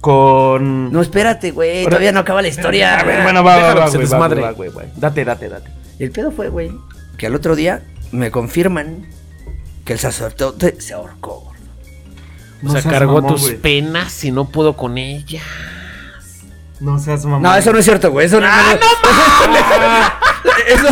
Con... No, espérate, güey. Todavía no acaba la historia. A ver, bueno, va, Déjalo va, que se güey, va, desmadre. va, güey, güey. Date, date, date. El pedo fue, güey, que al otro día me confirman que el sacerdote se ahorcó. gordo. O No sea, seas cargó mamón, tus güey. penas y no pudo con ella. No seas mamón. No, eso no es cierto, güey. Eso no, ¡Ah, no, no. Eso *laughs*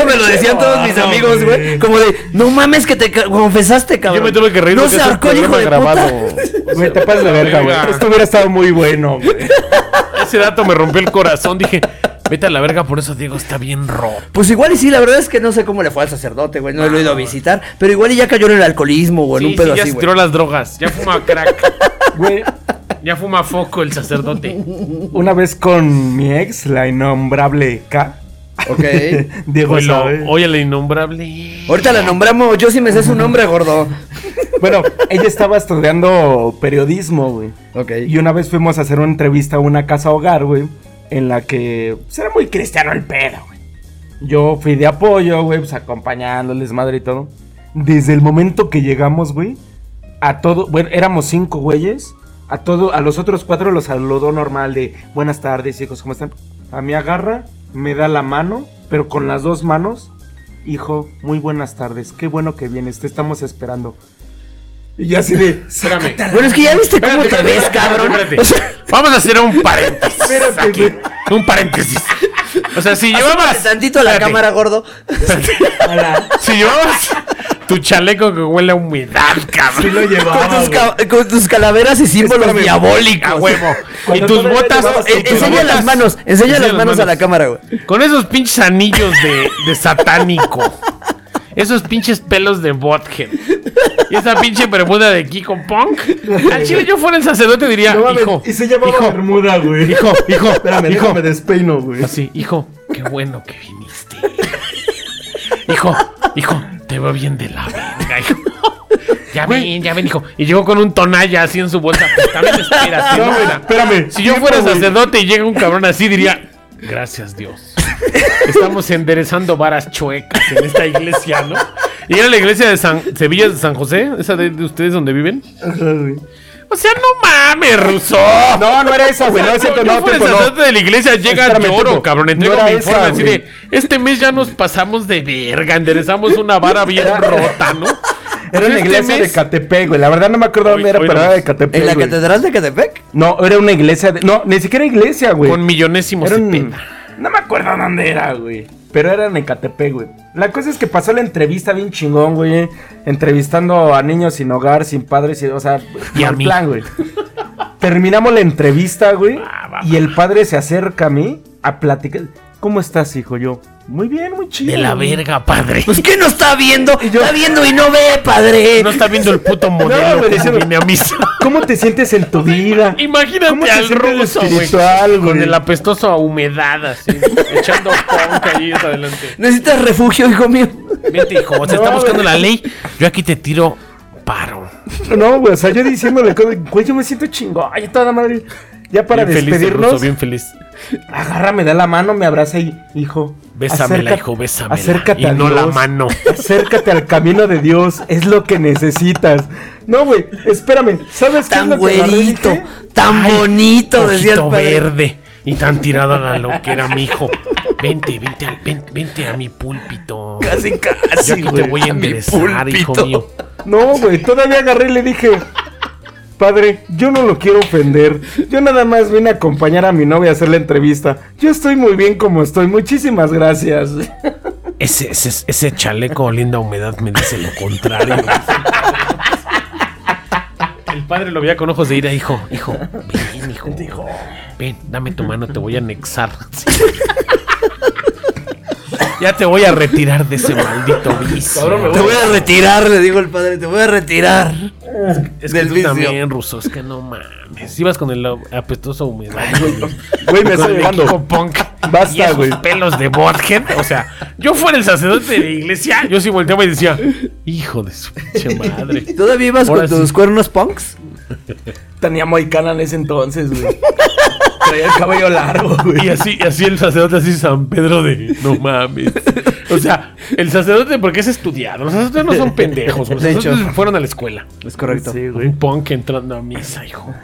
me lo decían todos mis no, amigos, güey. Como de, no mames que te confesaste, cabrón. Yo me tuve que reír No se ahorcó hijo de programa puta. grabado. *laughs* Güey, te pasas de verga, güey. Esto hubiera estado muy bueno, güey. *laughs* Ese dato me rompió el corazón. Dije, vete a la verga, por eso Diego está bien roto. Pues igual y sí, la verdad es que no sé cómo le fue al sacerdote, güey. No lo he ido a visitar. Pero igual y ya cayó en el alcoholismo o en Sí, un pedo sí, ya así, se güey. tiró las drogas. Ya fuma crack. *laughs* Güey, Ya fuma foco el sacerdote. una vez con mi ex, la innombrable K. Ok. *laughs* Diego lo- sabe. oye, la innombrable. Ahorita la nombramos. Yo sí me sé su nombre, gordo. Bueno, ella estaba estudiando periodismo, güey. Ok. Y una vez fuimos a hacer una entrevista a una casa hogar, güey. En la que pues, era muy cristiano el pedo, güey. Yo fui de apoyo, güey, pues acompañándoles, madre y todo. Desde el momento que llegamos, güey, a todo, bueno, éramos cinco güeyes. A todo, a los otros cuatro los saludó normal de buenas tardes, hijos, ¿cómo están? A mí agarra, me da la mano, pero con las dos manos. Hijo, muy buenas tardes, qué bueno que vienes, te estamos esperando. Y yo así de, Espérame. Bueno, es que ya viste cómo Espérate, te ves, espérate, cabrón. espérate. O sea, Vamos a hacer un paréntesis. Espérate, aquí. Un paréntesis. O sea, si llevabas. tantito a la Espérate. cámara, gordo. Si llevabas tu chaleco que huele a humedad, cabrón. sí lo Con llevaba, tus, güey. ca- con tus calaveras y símbolos Espérame. diabólicos. A huevo. Y tus botas. Eh, tus enseña botas- las manos, enseña las manos a la cámara, güey. Con esos pinches anillos de, de satánico. Esos pinches pelos de Bothead. Y esa pinche bermuda de Kiko Punk. Al chile yo fuera el sacerdote diría, No hijo, y se llamaba hijo, Bermuda, güey. hijo, hijo, Espérame, hijo. déjame despeino, güey. Así, hijo, qué bueno que viniste. Hijo, hijo, te veo bien de la verga, hijo. *laughs* Ya ven, ya ven, hijo. Y llegó con un tonalla así en su bolsa. Pues también espérate, No, espérame. Si yo fuera sacerdote y llega un cabrón así, diría, gracias Dios. *laughs* Estamos enderezando varas chuecas en esta iglesia, ¿no? Y era la iglesia de San Sevilla de San José, esa de, de ustedes donde viven. O sea, no mames, Ruso. No, no era esa, güey. No, es cierto, no, no. sacerdote de la iglesia, llega Espérame, lloro, tipo, cabrón. no Entrego era mi esa, informe así de, este mes ya nos pasamos de verga, enderezamos una vara bien rota, ¿no? *laughs* Era en la Este iglesia de Catepec, güey. La verdad no me acuerdo dónde era, pero no. era de Catepec. ¿En la güey. catedral de Catepec? No, era una iglesia de. No, ni siquiera iglesia, güey. Con millonésimos Era un-. No me acuerdo dónde era, güey. Pero era en Ecatepec, güey. La cosa es que pasó la entrevista bien chingón, güey. Entrevistando a niños sin hogar, sin padres, y, o sea, Y a mal mí. plan, güey. Terminamos la entrevista, güey. Ah, y el padre se acerca a mí a platicar. ¿Cómo estás, hijo? Yo, muy bien, muy chido. De la güey". verga, padre. Pues ¿qué no está viendo? yo- Está viendo y no ve, padre. No está viendo el puto *laughs* modelo No, diciendo- viene a misa. ¿Cómo te sientes en tu vida? *laughs* ¿Cómo Imagínate te al ruso, güey. Con el apestoso a humedad, así. echando punk ahí adelante. Necesitas refugio, hijo mío. Vente, hijo, se está buscando la ley. Yo aquí te tiro paro. No, güey, o sea, yo diciéndole, güey, yo me siento chingón. Ay, toda madre. Ya para bien feliz, despedirnos, ruso, bien feliz. Agarra, me da la mano, me abraza y, hijo. Bésamela, hijo, bésamela. Acércate Y a no la Dios, mano. *laughs* Acércate al camino de Dios, es lo que necesitas. No, güey, espérame, ¿sabes qué es Tan lo güerito, tan bonito, decía el padre. verde y tan tirado a la loquera, mi hijo. Vente, vente, al- ven- vente a mi púlpito. Casi, Yo casi, aquí te voy a mi enderezar, hijo mío. No, güey, todavía agarré y le dije, padre, yo no lo quiero ofender. Yo nada más vine a acompañar a mi novia a hacer la entrevista. Yo estoy muy bien como estoy, muchísimas gracias. *laughs* Ese, ese, ese chaleco linda humedad me dice lo contrario. El padre lo veía con ojos de ira, hijo, hijo, ven, hijo. Ven, dame tu mano, te voy a anexar. *laughs* Ya te voy a retirar de ese maldito vicio. Te voy a retirar, le digo el padre, te voy a retirar. Es que del tú vicio. también, ruso, es que no mames. Ibas con el apestoso humedad. Güey, me con estoy el llevando. punk. Basta, güey. pelos de Bothead. O sea, yo fuera el sacerdote de la iglesia, yo sí volteaba y decía, hijo de su pinche madre. *laughs* ¿Todavía ibas Ahora con tus sí. cuernos punks? Tenía moicana en ese entonces, güey. *laughs* Traía el cabello largo, Y güey. así, así el sacerdote, así San Pedro de no mames. O sea, el sacerdote porque es estudiado. Los sacerdotes no son pendejos. Los De hecho. sacerdotes fueron a la escuela. Es correcto. Sí, güey. Un punk entrando a misa, hijo.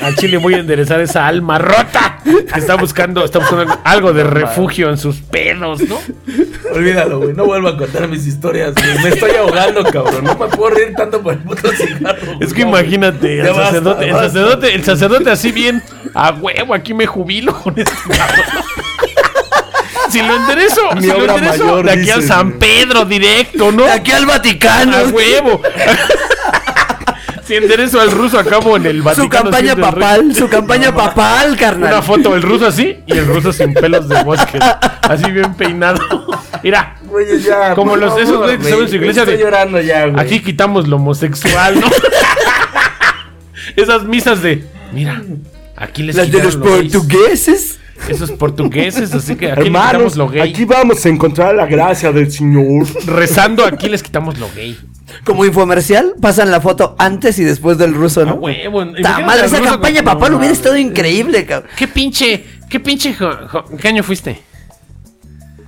Al chile voy a enderezar esa alma rota que está buscando, está buscando algo de refugio en sus pedos, ¿no? Olvídalo, güey. No vuelvo a contar mis historias, güey. Me estoy ahogando, cabrón. No me puedo reír tanto por el puto cigarro. güey. Es que No, imagínate, el basta, sacerdote, el basta. sacerdote, el sacerdote así bien, a huevo, aquí me jubilo con este cabrón. *laughs* Si lo enderezo, Mi si lo obra enderezo, mayor, de aquí al San güey. Pedro directo, ¿no? De aquí al Vaticano. A huevo. *laughs* si enderezo al ruso, acabo en el Vaticano. Su campaña papal, su campaña papal, carnal. Una foto del ruso así y el ruso sin pelos de bosque. Así bien peinado. Mira, Güey, ya. Como los- esos favor, güeyes que estaban en su güey, iglesia Estoy de- llorando ya, güey. aquí quitamos lo homosexual, ¿no? *laughs* Esas misas de. Mira, aquí les Las de los lo gays. portugueses. Esos portugueses, así que aquí les Hermanos, quitamos lo gay. aquí vamos a encontrar la gracia del Señor. Rezando, aquí les quitamos lo gay. Como infomercial, pasan la foto antes y después del ruso, ¿no? huevo. Ta Imagínate madre, esa campaña con- papal No, hubiera mames. estado increíble, cabrón. ¿Qué pinche, qué pinche, jo- jo- ¿qué año fuiste?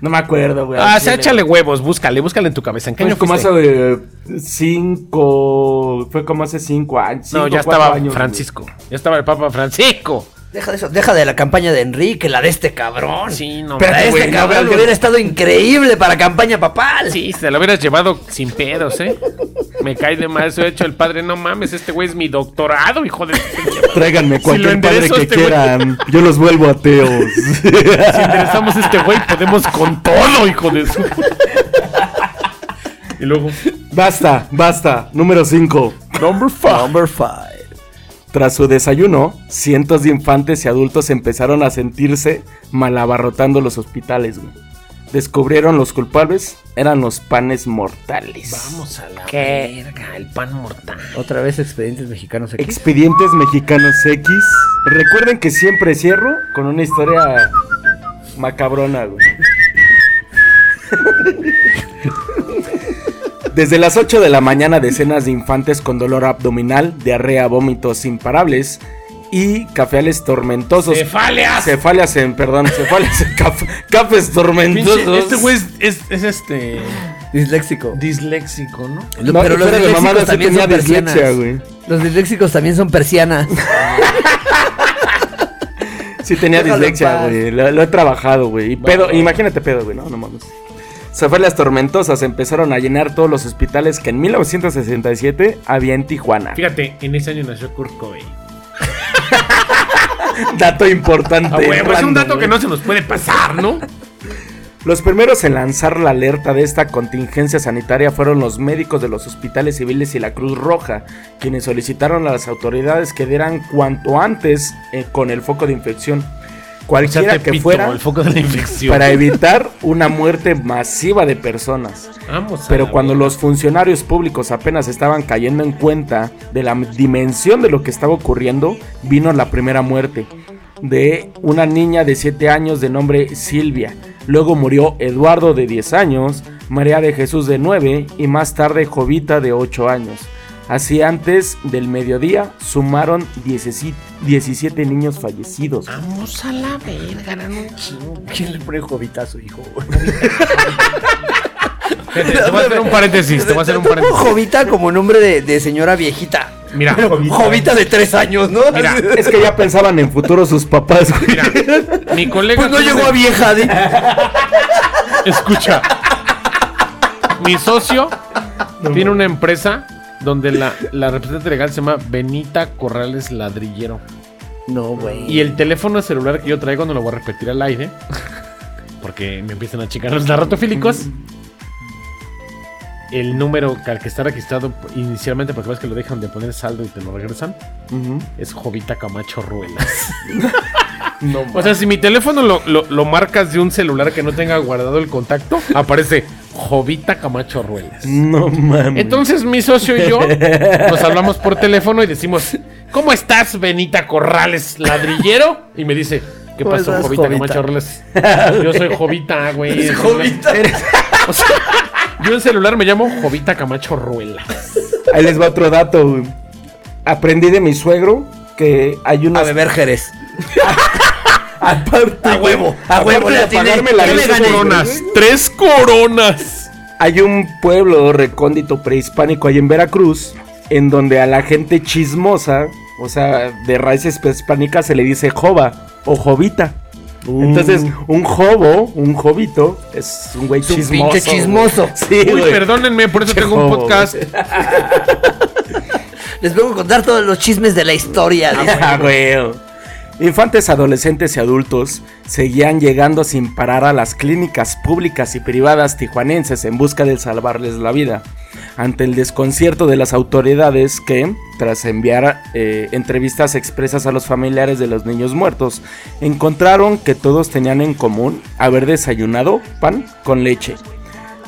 No me acuerdo, güey. Ah, chile. échale huevos, búscale, búscale en tu cabeza. ¿En qué Fue año como hace eh, cinco. Fue como hace cinco años. No, ya estaba años, Francisco. Ya estaba el Papa Francisco. Deja de eso, deja de la campaña de Enrique, la de este cabrón. Sí, no Pero este güey, no, cabrón pero- hubiera estado increíble para campaña papal. Sí, se lo hubieras llevado sin pedos, ¿eh? Me cae de mal eso hecho el padre. No mames, este güey es mi doctorado, hijo de... Tráiganme cualquier padre que este güey. quieran. Yo los vuelvo ateos. Si interesamos a este güey, podemos con todo, hijo de su... Y luego... basta, basta. Número 5. Number five. Number five. Tras su desayuno, cientos de infantes y adultos empezaron a sentirse malabarrotando los hospitales, güey. Descubrieron los culpables, eran los panes mortales. Vamos a la verga, el pan mortal. Otra vez expedientes mexicanos aquí. Expedientes Mexicanos X. Recuerden que siempre cierro con una historia macabrona, güey. *laughs* Desde las 8 de la mañana, decenas de infantes con dolor abdominal, diarrea, vómitos imparables y cafeales tormentosos. ¡Cefaleas! Cefalias en, perdón, cefalias en caf- cafés tormentosos. Pinche, este güey es, es, es este... Disléxico. Disléxico, ¿no? No, pero los fuera de mamada, disléxicos sí también tenía son persianas. dislexia, güey. Los disléxicos también son persianas. Sí tenía Déjalo dislexia, güey. Lo, lo he trabajado, güey. Y pedo, imagínate pedo, güey. No, no mames. Cefalias tormentosas empezaron a llenar todos los hospitales que en 1967 había en Tijuana. Fíjate, en ese año nació Kurt Cobain. *laughs* Dato importante. Ah, güey, pues es un dato que güey. no se nos puede pasar, ¿no? *laughs* Los primeros en lanzar la alerta de esta contingencia sanitaria fueron los médicos de los hospitales civiles y la Cruz Roja, quienes solicitaron a las autoridades que dieran cuanto antes eh, con el foco de infección. Cualquiera que pito, fuera el foco de la infección. para evitar una muerte masiva de personas. Vamos Pero cuando los funcionarios públicos apenas estaban cayendo en cuenta de la dimensión de lo que estaba ocurriendo, vino la primera muerte de una niña de 7 años de nombre Silvia. Luego murió Eduardo de 10 años, María de Jesús de 9 y más tarde Jovita de 8 años. Así antes del mediodía sumaron 17 17 niños fallecidos. Vamos a la verga, eran un chingo. ¿Quién le pone jovita a su hijo? *laughs* Te voy a hacer un paréntesis, te voy a hacer un paréntesis. jovita como nombre de, de señora viejita. Mira, Jovita de tres años, ¿no? Mira. Es que ya pensaban en futuro sus papás, güey. mira, mi colega... Pues no llegó a vieja. di- Escucha. Mi socio tiene una empresa donde la, la representante legal se llama Benita Corrales Ladrillero. No, güey. Y el teléfono celular que yo traigo, no lo voy a repetir al aire. *laughs* Porque me empiezan a checar los narratofílicos. El número al que está registrado inicialmente, porque ves que lo dejan de poner saldo y te lo regresan, es Jovita Camacho Ruelas. *laughs* No, O sea, si mi teléfono lo, lo- lo marcas de un celular que no tenga guardado el contacto, aparece Jovita Camacho Ruelas. no mames. Entonces mi socio y yo *laughs* nos hablamos por teléfono y decimos, ¿cómo estás, Benita Corrales, ladrillero? Y me dice, ¿qué ¿Cómo pasó, estás, Jovita, Jovita? Camacho Ruelas? *laughs* Yo soy Jovita, güey. Es jovita. O sea, yo en celular me llamo Jovita Camacho Ruelas. Ahí les va otro dato. güey. Aprendí de mi suegro que hay A unas. beber Jerez. *laughs* Aparte, A huevo, a aparte huevo, la ¿Qué me luz, gané? Coronas, tres coronas. Hay un pueblo recóndito prehispánico ahí en Veracruz. En donde a la gente chismosa, o sea, de raíces prehispánicas, se le dice jova o jovita. Entonces, un jovo, un jovito, es un güey Es un chismoso. pinche güey. chismoso. Sí, Uy, güey. perdónenme, por eso Che tengo un podcast. *laughs* Les vengo a contar todos los chismes de la historia. Ah, güey. Infantes, adolescentes y adultos seguían llegando sin parar a las clínicas públicas y privadas tijuanenses en busca de salvarles la vida, ante el desconcierto de las autoridades que, tras enviar eh, entrevistas expresas a los familiares de los niños muertos, encontraron que todos tenían en común haber desayunado pan con leche.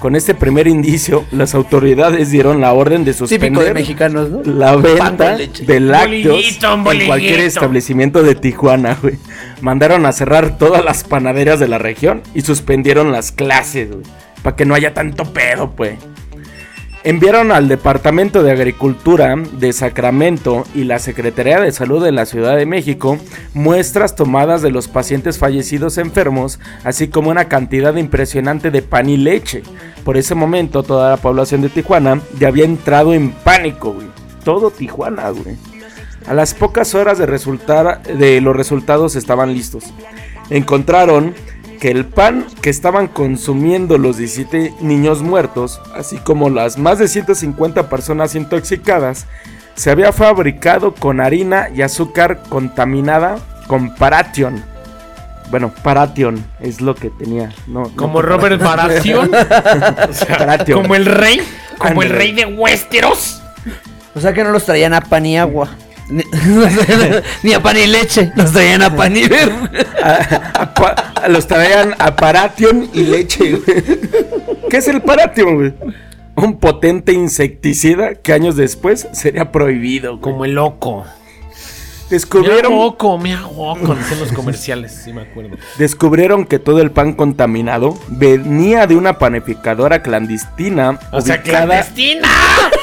Con este primer indicio, las autoridades dieron la orden de Típico de suspender mexicanos, ¿no? la venta leche. de lácteos Bolillito, en cualquier establecimiento de Tijuana, güey. Mandaron a cerrar todas las panaderías de la región y suspendieron las clases, güey. Para que no haya tanto pedo, pues. Enviaron al Departamento de Agricultura de Sacramento y la Secretaría de Salud de la Ciudad de México muestras tomadas de los pacientes fallecidos enfermos, así como una cantidad impresionante de pan y leche. Por ese momento toda la población de Tijuana ya había entrado en pánico, güey. Todo Tijuana, güey. A las pocas horas de, resultar, de los resultados estaban listos. Encontraron que el pan que estaban consumiendo los 17 niños muertos, así como las más de 150 personas intoxicadas, se había fabricado con harina y azúcar contaminada con paration. Bueno, paration es lo que tenía. No, Como no- Robert Baratheon. *laughs* O sea, Baratheon. como el rey. Como el rey de Westeros. O sea que no los traían a pan y agua. Ni, *laughs* ni a pan y leche. Los traían a pan y a- a pa- a- los traían a paration y leche. ¿Qué es el paration, güey? Un potente insecticida que años después sería prohibido. Como el loco. Me Descubrieron, loco, me loco. Dicen los comerciales, sí me acuerdo. descubrieron que todo el pan contaminado venía de una panificadora clandestina O sea, clandestina.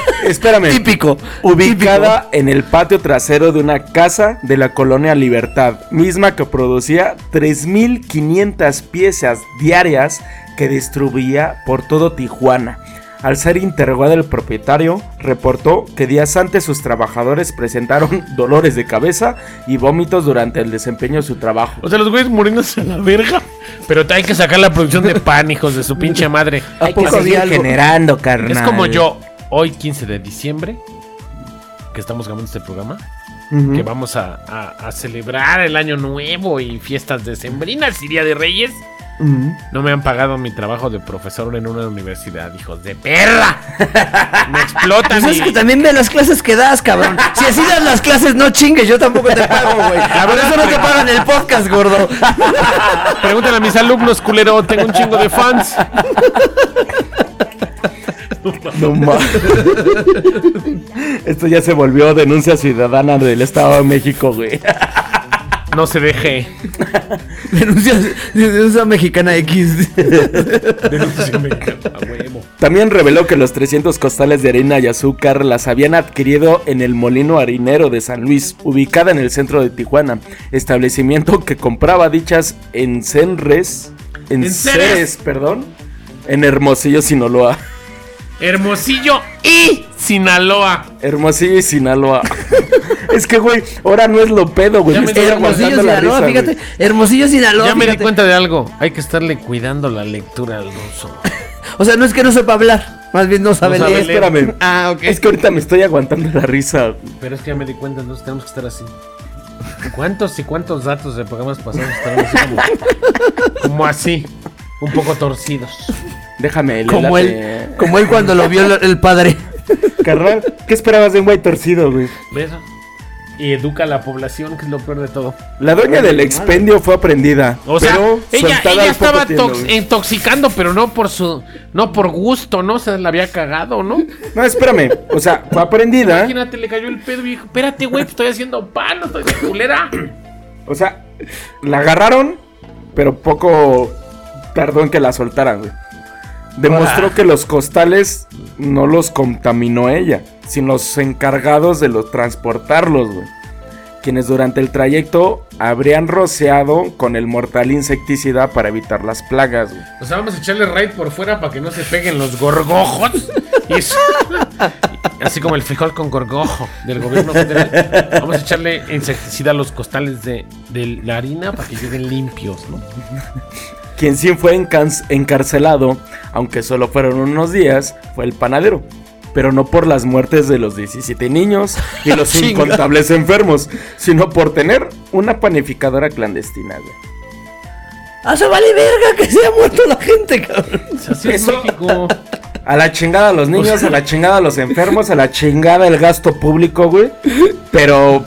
*laughs* espérame, Típico. ubicada en el patio trasero de una casa de la colonia Libertad, misma que producía 3.500 piezas diarias que distribuía por todo Tijuana. Al ser interrogado el propietario, reportó que días antes sus trabajadores presentaron *laughs* dolores de cabeza y vómitos durante el desempeño de su trabajo. O sea, los güeyes muriéndose a la verga. Pero hay que sacar la producción de pan, hijos de su pinche madre. ¿A poco Seguir algo? generando, carnal. Es como yo, hoy 15 de diciembre, que estamos grabando este programa, que vamos a, a- a celebrar el año nuevo y fiestas decembrinas y Día de Reyes. No me han pagado mi trabajo de profesor en una universidad, hijos de perra. Me explotan Pues es que también ve las clases que das, cabrón. *laughs* Si así das las clases, no chingues, yo tampoco te pago, güey. *laughs* Por eso no te pagan el podcast, gordo. Pregúntale a mis alumnos, culero, tengo un chingo de fans. *laughs* No mames. Esto ya se volvió denuncia ciudadana del Estado de México, güey. No se deje. Denuncia, denuncia mexicana X. A huevo. También reveló que los 300 costales de harina y azúcar las habían adquirido en el Molino Harinero de San Luis, ubicada en el centro de Tijuana, establecimiento que compraba dichas en Cenres, en En Ceres, Ceres. perdón, en Hermosillo, Sinaloa. Hermosillo y Sinaloa. Hermosillo y Sinaloa. *laughs* es que, güey, ahora no es lo pedo, güey. Ya me estoy di- Hermosillo, Sinaloa, risa, fíjate. güey. Hermosillo, Sinaloa. Ya me di cuenta de algo. Hay que estarle cuidando la lectura al oso. *laughs* O sea, no es que no sepa hablar, más bien no sabe No sabe leer. leer. Espérame. Ah, ok. Es que ahorita me estoy aguantando la risa. Pero es que ya me di cuenta, entonces tenemos que estar así. ¿Cuántos y cuántos datos de programas pasados estarán así como, como así? Un poco torcidos. Déjame el Como elate. Como él cuando lo vio el, el padre. Carnal, ¿qué esperabas de un güey torcido, güey? ¿Ves? Y educa a la población, que es lo peor de todo. La doña del expendio fue aprendida. O sea, pero ella, estaba tiempo, intoxicando, pero no por su, no por gusto, ¿no? O sea, la había cagado, ¿no? No, espérame. O sea, fue aprendida. Imagínate, le cayó el pedo y dijo, espérate, güey, estoy haciendo pan, no estoy de culera. O sea, la agarraron, pero poco tardó en que la soltaran, güey. Demostró que los costales no los contaminó ella, sino los encargados de los transportarlos, güey. Quienes durante el trayecto habrían rociado con el mortal insecticida para evitar las plagas, güey. O sea, vamos a echarle raid por fuera para que no se peguen los gorgojos. Y eso- *laughs* así como el frijol con gorgojo del gobierno federal. Vamos a echarle insecticida a los costales de, de la harina para que lleguen limpios, ¿no? Quien sí fue encarcelado, aunque solo fueron unos días, fue el panadero. pero no por las muertes de los 17 niños y *laughs* los incontables enfermos, sino por tener una panificadora clandestina, güey. ¡Ah, se vale verga que se ha muerto la gente, cabrón! Así es Eso- México. *laughs* A la chingada a los niños, a la chingada a los enfermos, a la chingada el gasto público, güey. Pero,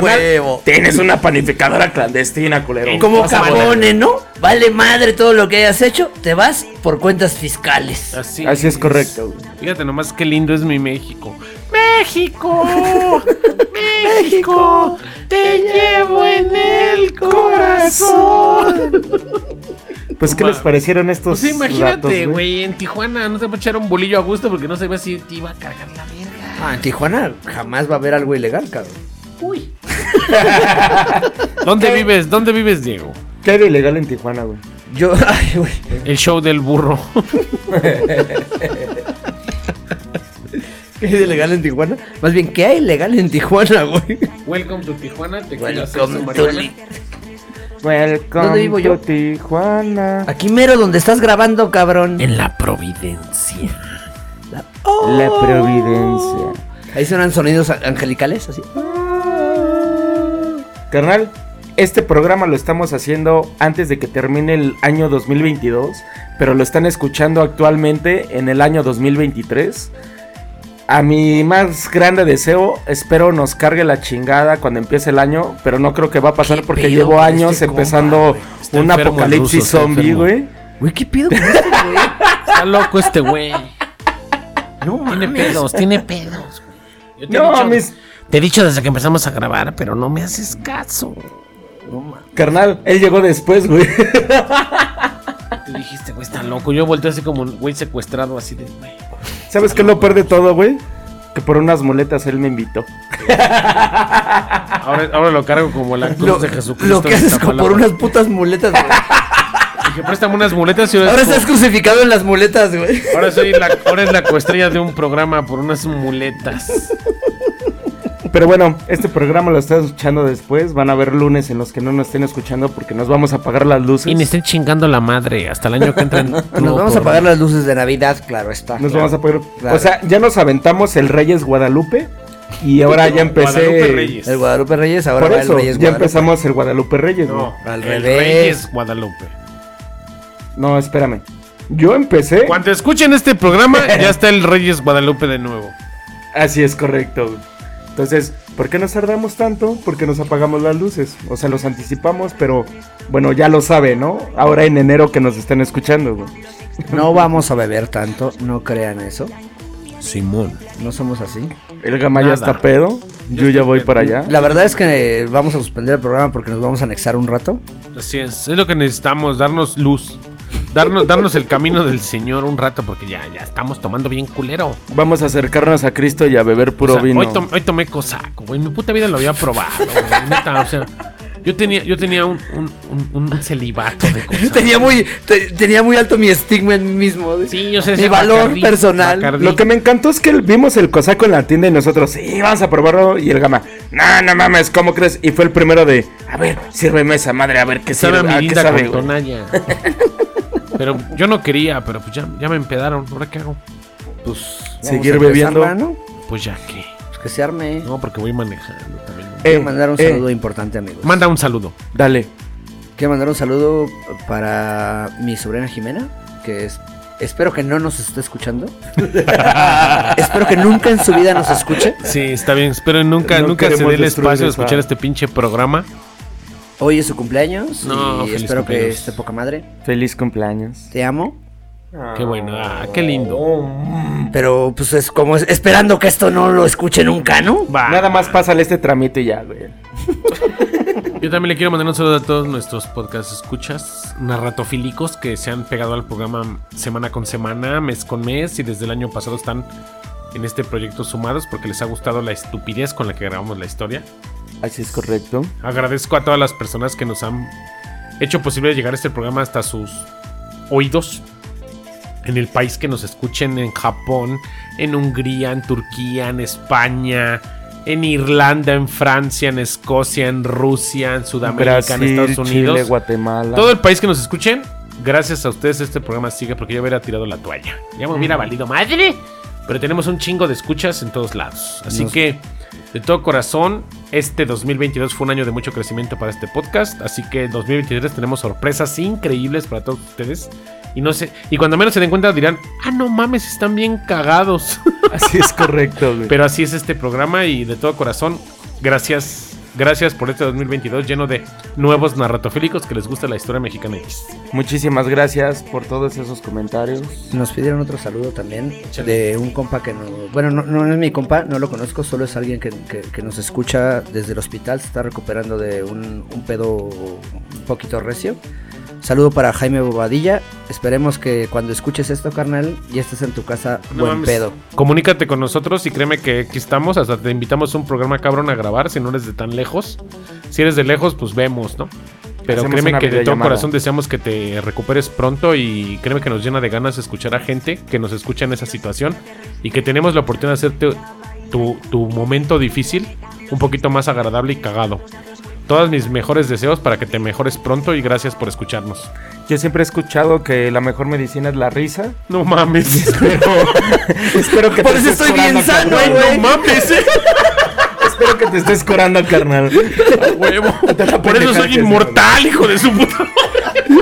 Huevo. tienes una panificadora clandestina, culero. Como a valer. Capone, ¿no? Vale madre todo lo que hayas hecho, te vas por cuentas fiscales. Así, Así es correcto, güey. Fíjate nomás qué lindo es mi México. ¡México! *laughs* ¡México! ¡Te llevo en el corazón! Pues, ¿qué les parecieron estos Pues imagínate, datos, güey, en Tijuana no se puede echar un bolillo a gusto porque no sabía si te iba a cargar la verga. Ah, en Tijuana jamás va a haber algo ilegal, cabrón. Uy. *laughs* ¿Dónde vives? ¿Dónde vives, Diego? ¿Qué hay de ilegal en Tijuana, güey? Yo, *laughs* ay, güey. El show del burro. ¿Qué hay de legal en Tijuana? Más bien, ¿qué hay legal en Tijuana, güey? Welcome to Tijuana. Te Welcome to Welcome ¿Dónde vivo yo? Tijuana. Aquí mero donde estás grabando, cabrón. En la Providencia. La Providencia. Ahí suenan sonidos angelicales, así. Carnal, este programa lo estamos haciendo antes de que termine el año 2022, pero lo están escuchando actualmente en el año 2023. A mi más grande deseo, espero nos cargue la chingada cuando empiece el año, pero no creo que va a pasar ¿Qué porque pedo llevo años este empezando un apocalipsis ruso, zombie, güey. Güey, ¿qué pido con este, güey? Está loco este güey. No Tiene mames. pedos, tiene pedos. güey. Yo te, he No, dicho, mis te he dicho desde que empezamos a grabar, pero no me haces caso. No carnal, él llegó después, güey. Tú dijiste, güey, está loco. Yo volteé así como un güey secuestrado, así de, güey. ¿Sabes qué lo peor de todo, güey? Que por unas muletas él me invitó. Ahora, ahora lo cargo como la cruz Lo, de Jesucristo. lo que haces como por unas putas muletas, güey. Dije, préstame unas muletas y ahora, Ahora es estás como- crucificado en las muletas, güey. ahora soy la, ahora es la coestrella de un programa por unas muletas. Pero bueno, este programa lo estás escuchando después. Van a haber lunes en los que no nos estén escuchando porque nos vamos a apagar las luces. Y me estén chingando la madre hasta el año que entra. en *laughs* Nos vamos a apagar las luces de Navidad, claro está. Nos Claro. vamos a apagar. Claro. O sea, ya nos aventamos el Reyes Guadalupe. Y ahora ya empecé. Guadalupe Reyes. El Guadalupe Reyes, ahora Por va eso, el Reyes ya Guadalupe. empezamos el Guadalupe Reyes. No, No, Al el revés. Reyes Guadalupe. no espérame. Yo empecé. Cuando escuchen este programa, *laughs* ya está el Reyes Guadalupe de nuevo. Así es correcto. Entonces, ¿por qué nos tardamos tanto? Porque nos apagamos las luces. O sea, los anticipamos, pero bueno, ya lo sabe, ¿no? Ahora en enero que nos estén escuchando, güey. No vamos a beber tanto, no crean eso. Simón. No somos así. El gama ya Nada. está pedo. Yo ya voy para allá. La verdad es que vamos a suspender el programa porque nos vamos a anexar un rato. Así es, es lo que necesitamos, darnos luz. Darnos, darnos el camino del Señor un rato, porque ya, ya estamos tomando bien culero. Vamos a acercarnos a Cristo y a beber puro O sea, vino. Hoy, tom- hoy tomé cosaco, güey. En mi puta vida lo había probado, güey. Neta, o sea, yo tenía, yo tenía un, un, un, un celibato de cosas. Tenía muy, te- tenía muy alto mi estigma en mí mismo. Sí, yo sé. Mi valor Bacardí, personal. Bacardí. Lo que me encantó es que vimos el cosaco en la tienda y nosotros, sí, vamos a probarlo. Y el gama, no, no mames, ¿cómo crees? Y fue el primero de, a ver, sírveme esa madre, a ver qué sabe sirve, a qué mirinda sabe, con güey?" *laughs* Pero yo no quería, pero pues ya, ya me empedaron. ¿Ahora qué hago? Pues, Seguir bebiendo. ¿no? Pues ya qué. Pues que se arme. No, porque voy manejando también. Quiero Eh, mandar un eh, saludo importante, amigos. Manda un saludo. Dale. Quiero mandar un saludo para mi sobrina Jimena, que es. Espero que no nos esté escuchando. *laughs* espero que nunca en su vida nos escuche. Sí, está bien. Espero nunca, No nunca se dé el espacio de escuchar este pinche programa. Hoy es su cumpleaños No, y espero que cumpleaños. esté poca madre. Feliz cumpleaños. Te amo. Qué bueno. Ah, qué lindo. Pero pues es como es- esperando que esto no lo escuche nunca, ¿no? Va. Nada más pásale este tramito y ya, güey. *laughs* Yo también le quiero mandar un saludo a todos nuestros podcast escuchas, narratofílicos que se han pegado al programa semana con semana, mes con mes y desde el año pasado están en este proyecto sumados porque les ha gustado la estupidez con la que grabamos la historia. Así es correcto. Agradezco a todas las personas que nos han hecho posible llegar este programa hasta sus oídos. En el país que nos escuchen, en Japón, en Hungría, en Turquía, en España, en Irlanda, en Francia, en Escocia, en Rusia, en Sudamérica, en Estados Unidos. Chile, Guatemala. Todo el país que nos escuchen, gracias a ustedes este programa sigue porque yo hubiera tirado la toalla. Ya me hubiera valido madre. pero tenemos un chingo de escuchas en todos lados. Así Nos- que, de todo corazón, este 2022 fue un año de mucho crecimiento para este podcast. Así que en 2023 tenemos sorpresas increíbles para todos ustedes. Y no sé, y cuando menos se den cuenta dirán, ah, no mames, están bien cagados. Así es correcto, *laughs* güey. Pero así es este programa y de todo corazón, gracias. Gracias por este 2022 lleno de nuevos narratofílicos que les gusta la historia mexicana X. Muchísimas gracias por todos esos comentarios. Nos pidieron otro saludo también de un compa que no. Bueno, no, no es mi compa, no lo conozco, solo es alguien que, que- que nos escucha desde el hospital. Se está recuperando de un, un pedo un poquito recio. Saludo para Jaime Bobadilla. Esperemos que cuando escuches esto, carnal, y estés en tu casa, No buen mames. pedo. Comunícate con nosotros y créeme que aquí estamos. Hasta te invitamos a un programa cabrón a grabar si no eres de tan lejos. Si eres de lejos, pues vemos, ¿no? Pero Hacemos créeme que de todo corazón deseamos que te recuperes pronto y créeme que nos llena de ganas escuchar a gente que nos escucha en esa situación y que tenemos la oportunidad de hacerte tu, tu momento difícil un poquito más agradable y cagado. Todos mis mejores deseos para que te mejores pronto y gracias por escucharnos. Yo siempre he escuchado que la mejor medicina es la risa. No mames. *laughs* Pero *laughs* espero que Por te eso estés estoy bien sano, güey. no mames, eh. *laughs* Espero que te estés curando, carnal. A huevo. Por eso soy inmortal, hijo de su puta.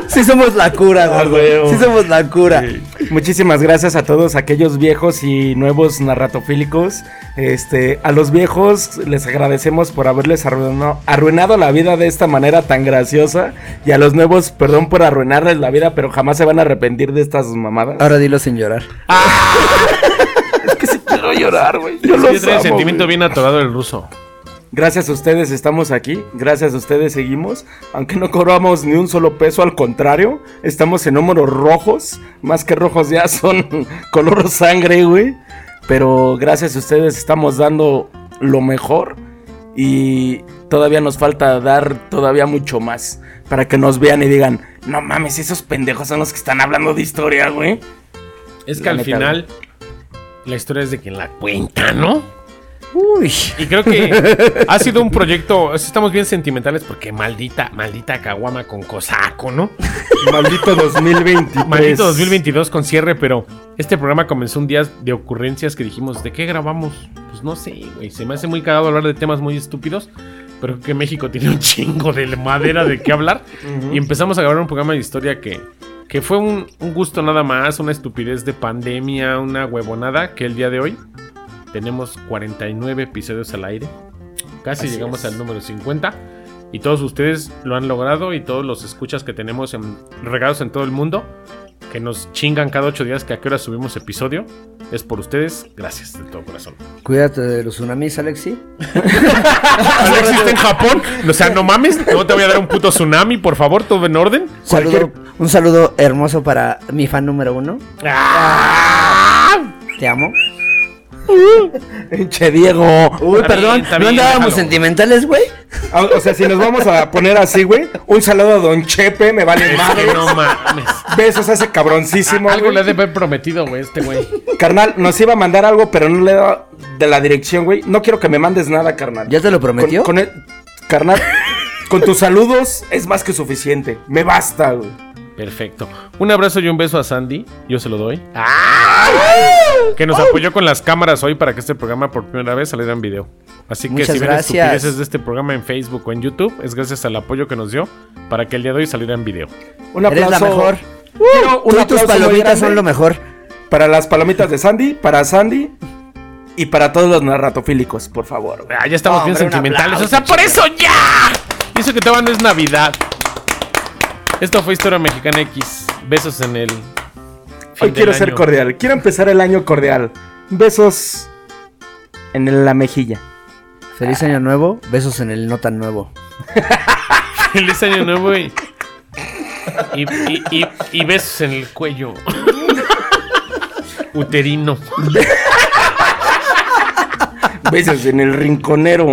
Sí somos la cura, güey. Sí somos la cura. Muchísimas gracias a todos aquellos viejos y nuevos narratofílicos. Este, a los viejos les agradecemos por haberles arruinado, arruinado la vida de esta manera tan graciosa. Y a los nuevos, perdón por arruinarles la vida, pero jamás se van a arrepentir de estas mamadas. Ahora dilo sin llorar. *laughs* es que sí quiero llorar, güey. Yo Sí, los trae el sentimiento bien atorado el ruso. Gracias a ustedes estamos aquí, gracias a ustedes seguimos, aunque no cobramos ni un solo peso, al contrario, estamos en números rojos, más que rojos ya *laughs* son color sangre, güey, pero gracias a ustedes estamos dando lo mejor y todavía nos falta dar todavía mucho más para que nos vean y digan, no mames, esos pendejos son los que están hablando de historia, güey. Es que La al neta, final la historia es de quien la cuenta, ¿no? Uy. Y creo que ha sido un proyecto. Estamos bien sentimentales porque maldita, maldita caguama con cosaco, ¿no? Maldito 2023. Maldito 2022 con cierre, pero este programa comenzó un día de ocurrencias que dijimos, ¿de qué grabamos? Pues no sé, güey. Se me hace muy cagado hablar de temas muy estúpidos, pero que México tiene un chingo de madera de qué hablar. Y empezamos a grabar un programa de historia que, que fue un, un gusto nada más, una estupidez de pandemia, una huevonada, que el día de hoy tenemos 49 episodios al aire. Casi Así llegamos es. al número 50. Y todos ustedes lo han logrado y todos los escuchas que tenemos en- regados en todo el mundo, que nos chingan cada ocho días que a qué hora subimos episodio, es por ustedes. Gracias de todo corazón. Cuídate de los tsunamis, Alexi. *laughs* ¿Alexis está en Japón? O sea, no mames, no te voy a dar un puto tsunami, por favor, todo en orden. Saludo- un saludo hermoso para mi fan número uno. Te amo. Che Diego. Uy, Está perdón, ¿no andábamos déjalo. sentimentales, güey? Ah, O sea, si nos vamos a poner así, güey, un saludo a Don Chepe, me vale Es madre. no mames. Besos a ese cabroncísimo. Algo le ha de haber prometido, güey, este güey. Carnal, nos iba a mandar algo, pero no le he dado de la dirección, güey. No quiero que me mandes nada, carnal. ¿Ya te lo prometió? Con, con el- carnal, con tus saludos es más que suficiente. Me basta, güey. Perfecto. Un abrazo y un beso a Sandy. Yo se lo doy. Que nos apoyó con las cámaras hoy para que este programa por primera vez saliera en video. Así que Muchas si ven gracias. estupideces de este programa en Facebook o en YouTube, es gracias al apoyo que nos dio para que el día de hoy saliera en video. Un Eres la mejor. Quiero un Tú y tus aplauso muy palomitas grande son lo mejor. Para las palomitas de Sandy, para Sandy y para todos los narratofílicos, por favor. Ah, ya estamos bien Hombre, un sentimentales. aplauso, o sea, por eso ya. Y eso que todavía no es Navidad. Esto fue Historia Mexicana X. Besos en el. fin Hoy del quiero ser cordial. Quiero empezar el año cordial. Besos en la mejilla. Feliz año nuevo. Besos en el no tan nuevo. *laughs* Feliz año nuevo y. Y, y, y- y besos en el cuello. *laughs* Uterino. Besos en el rinconero.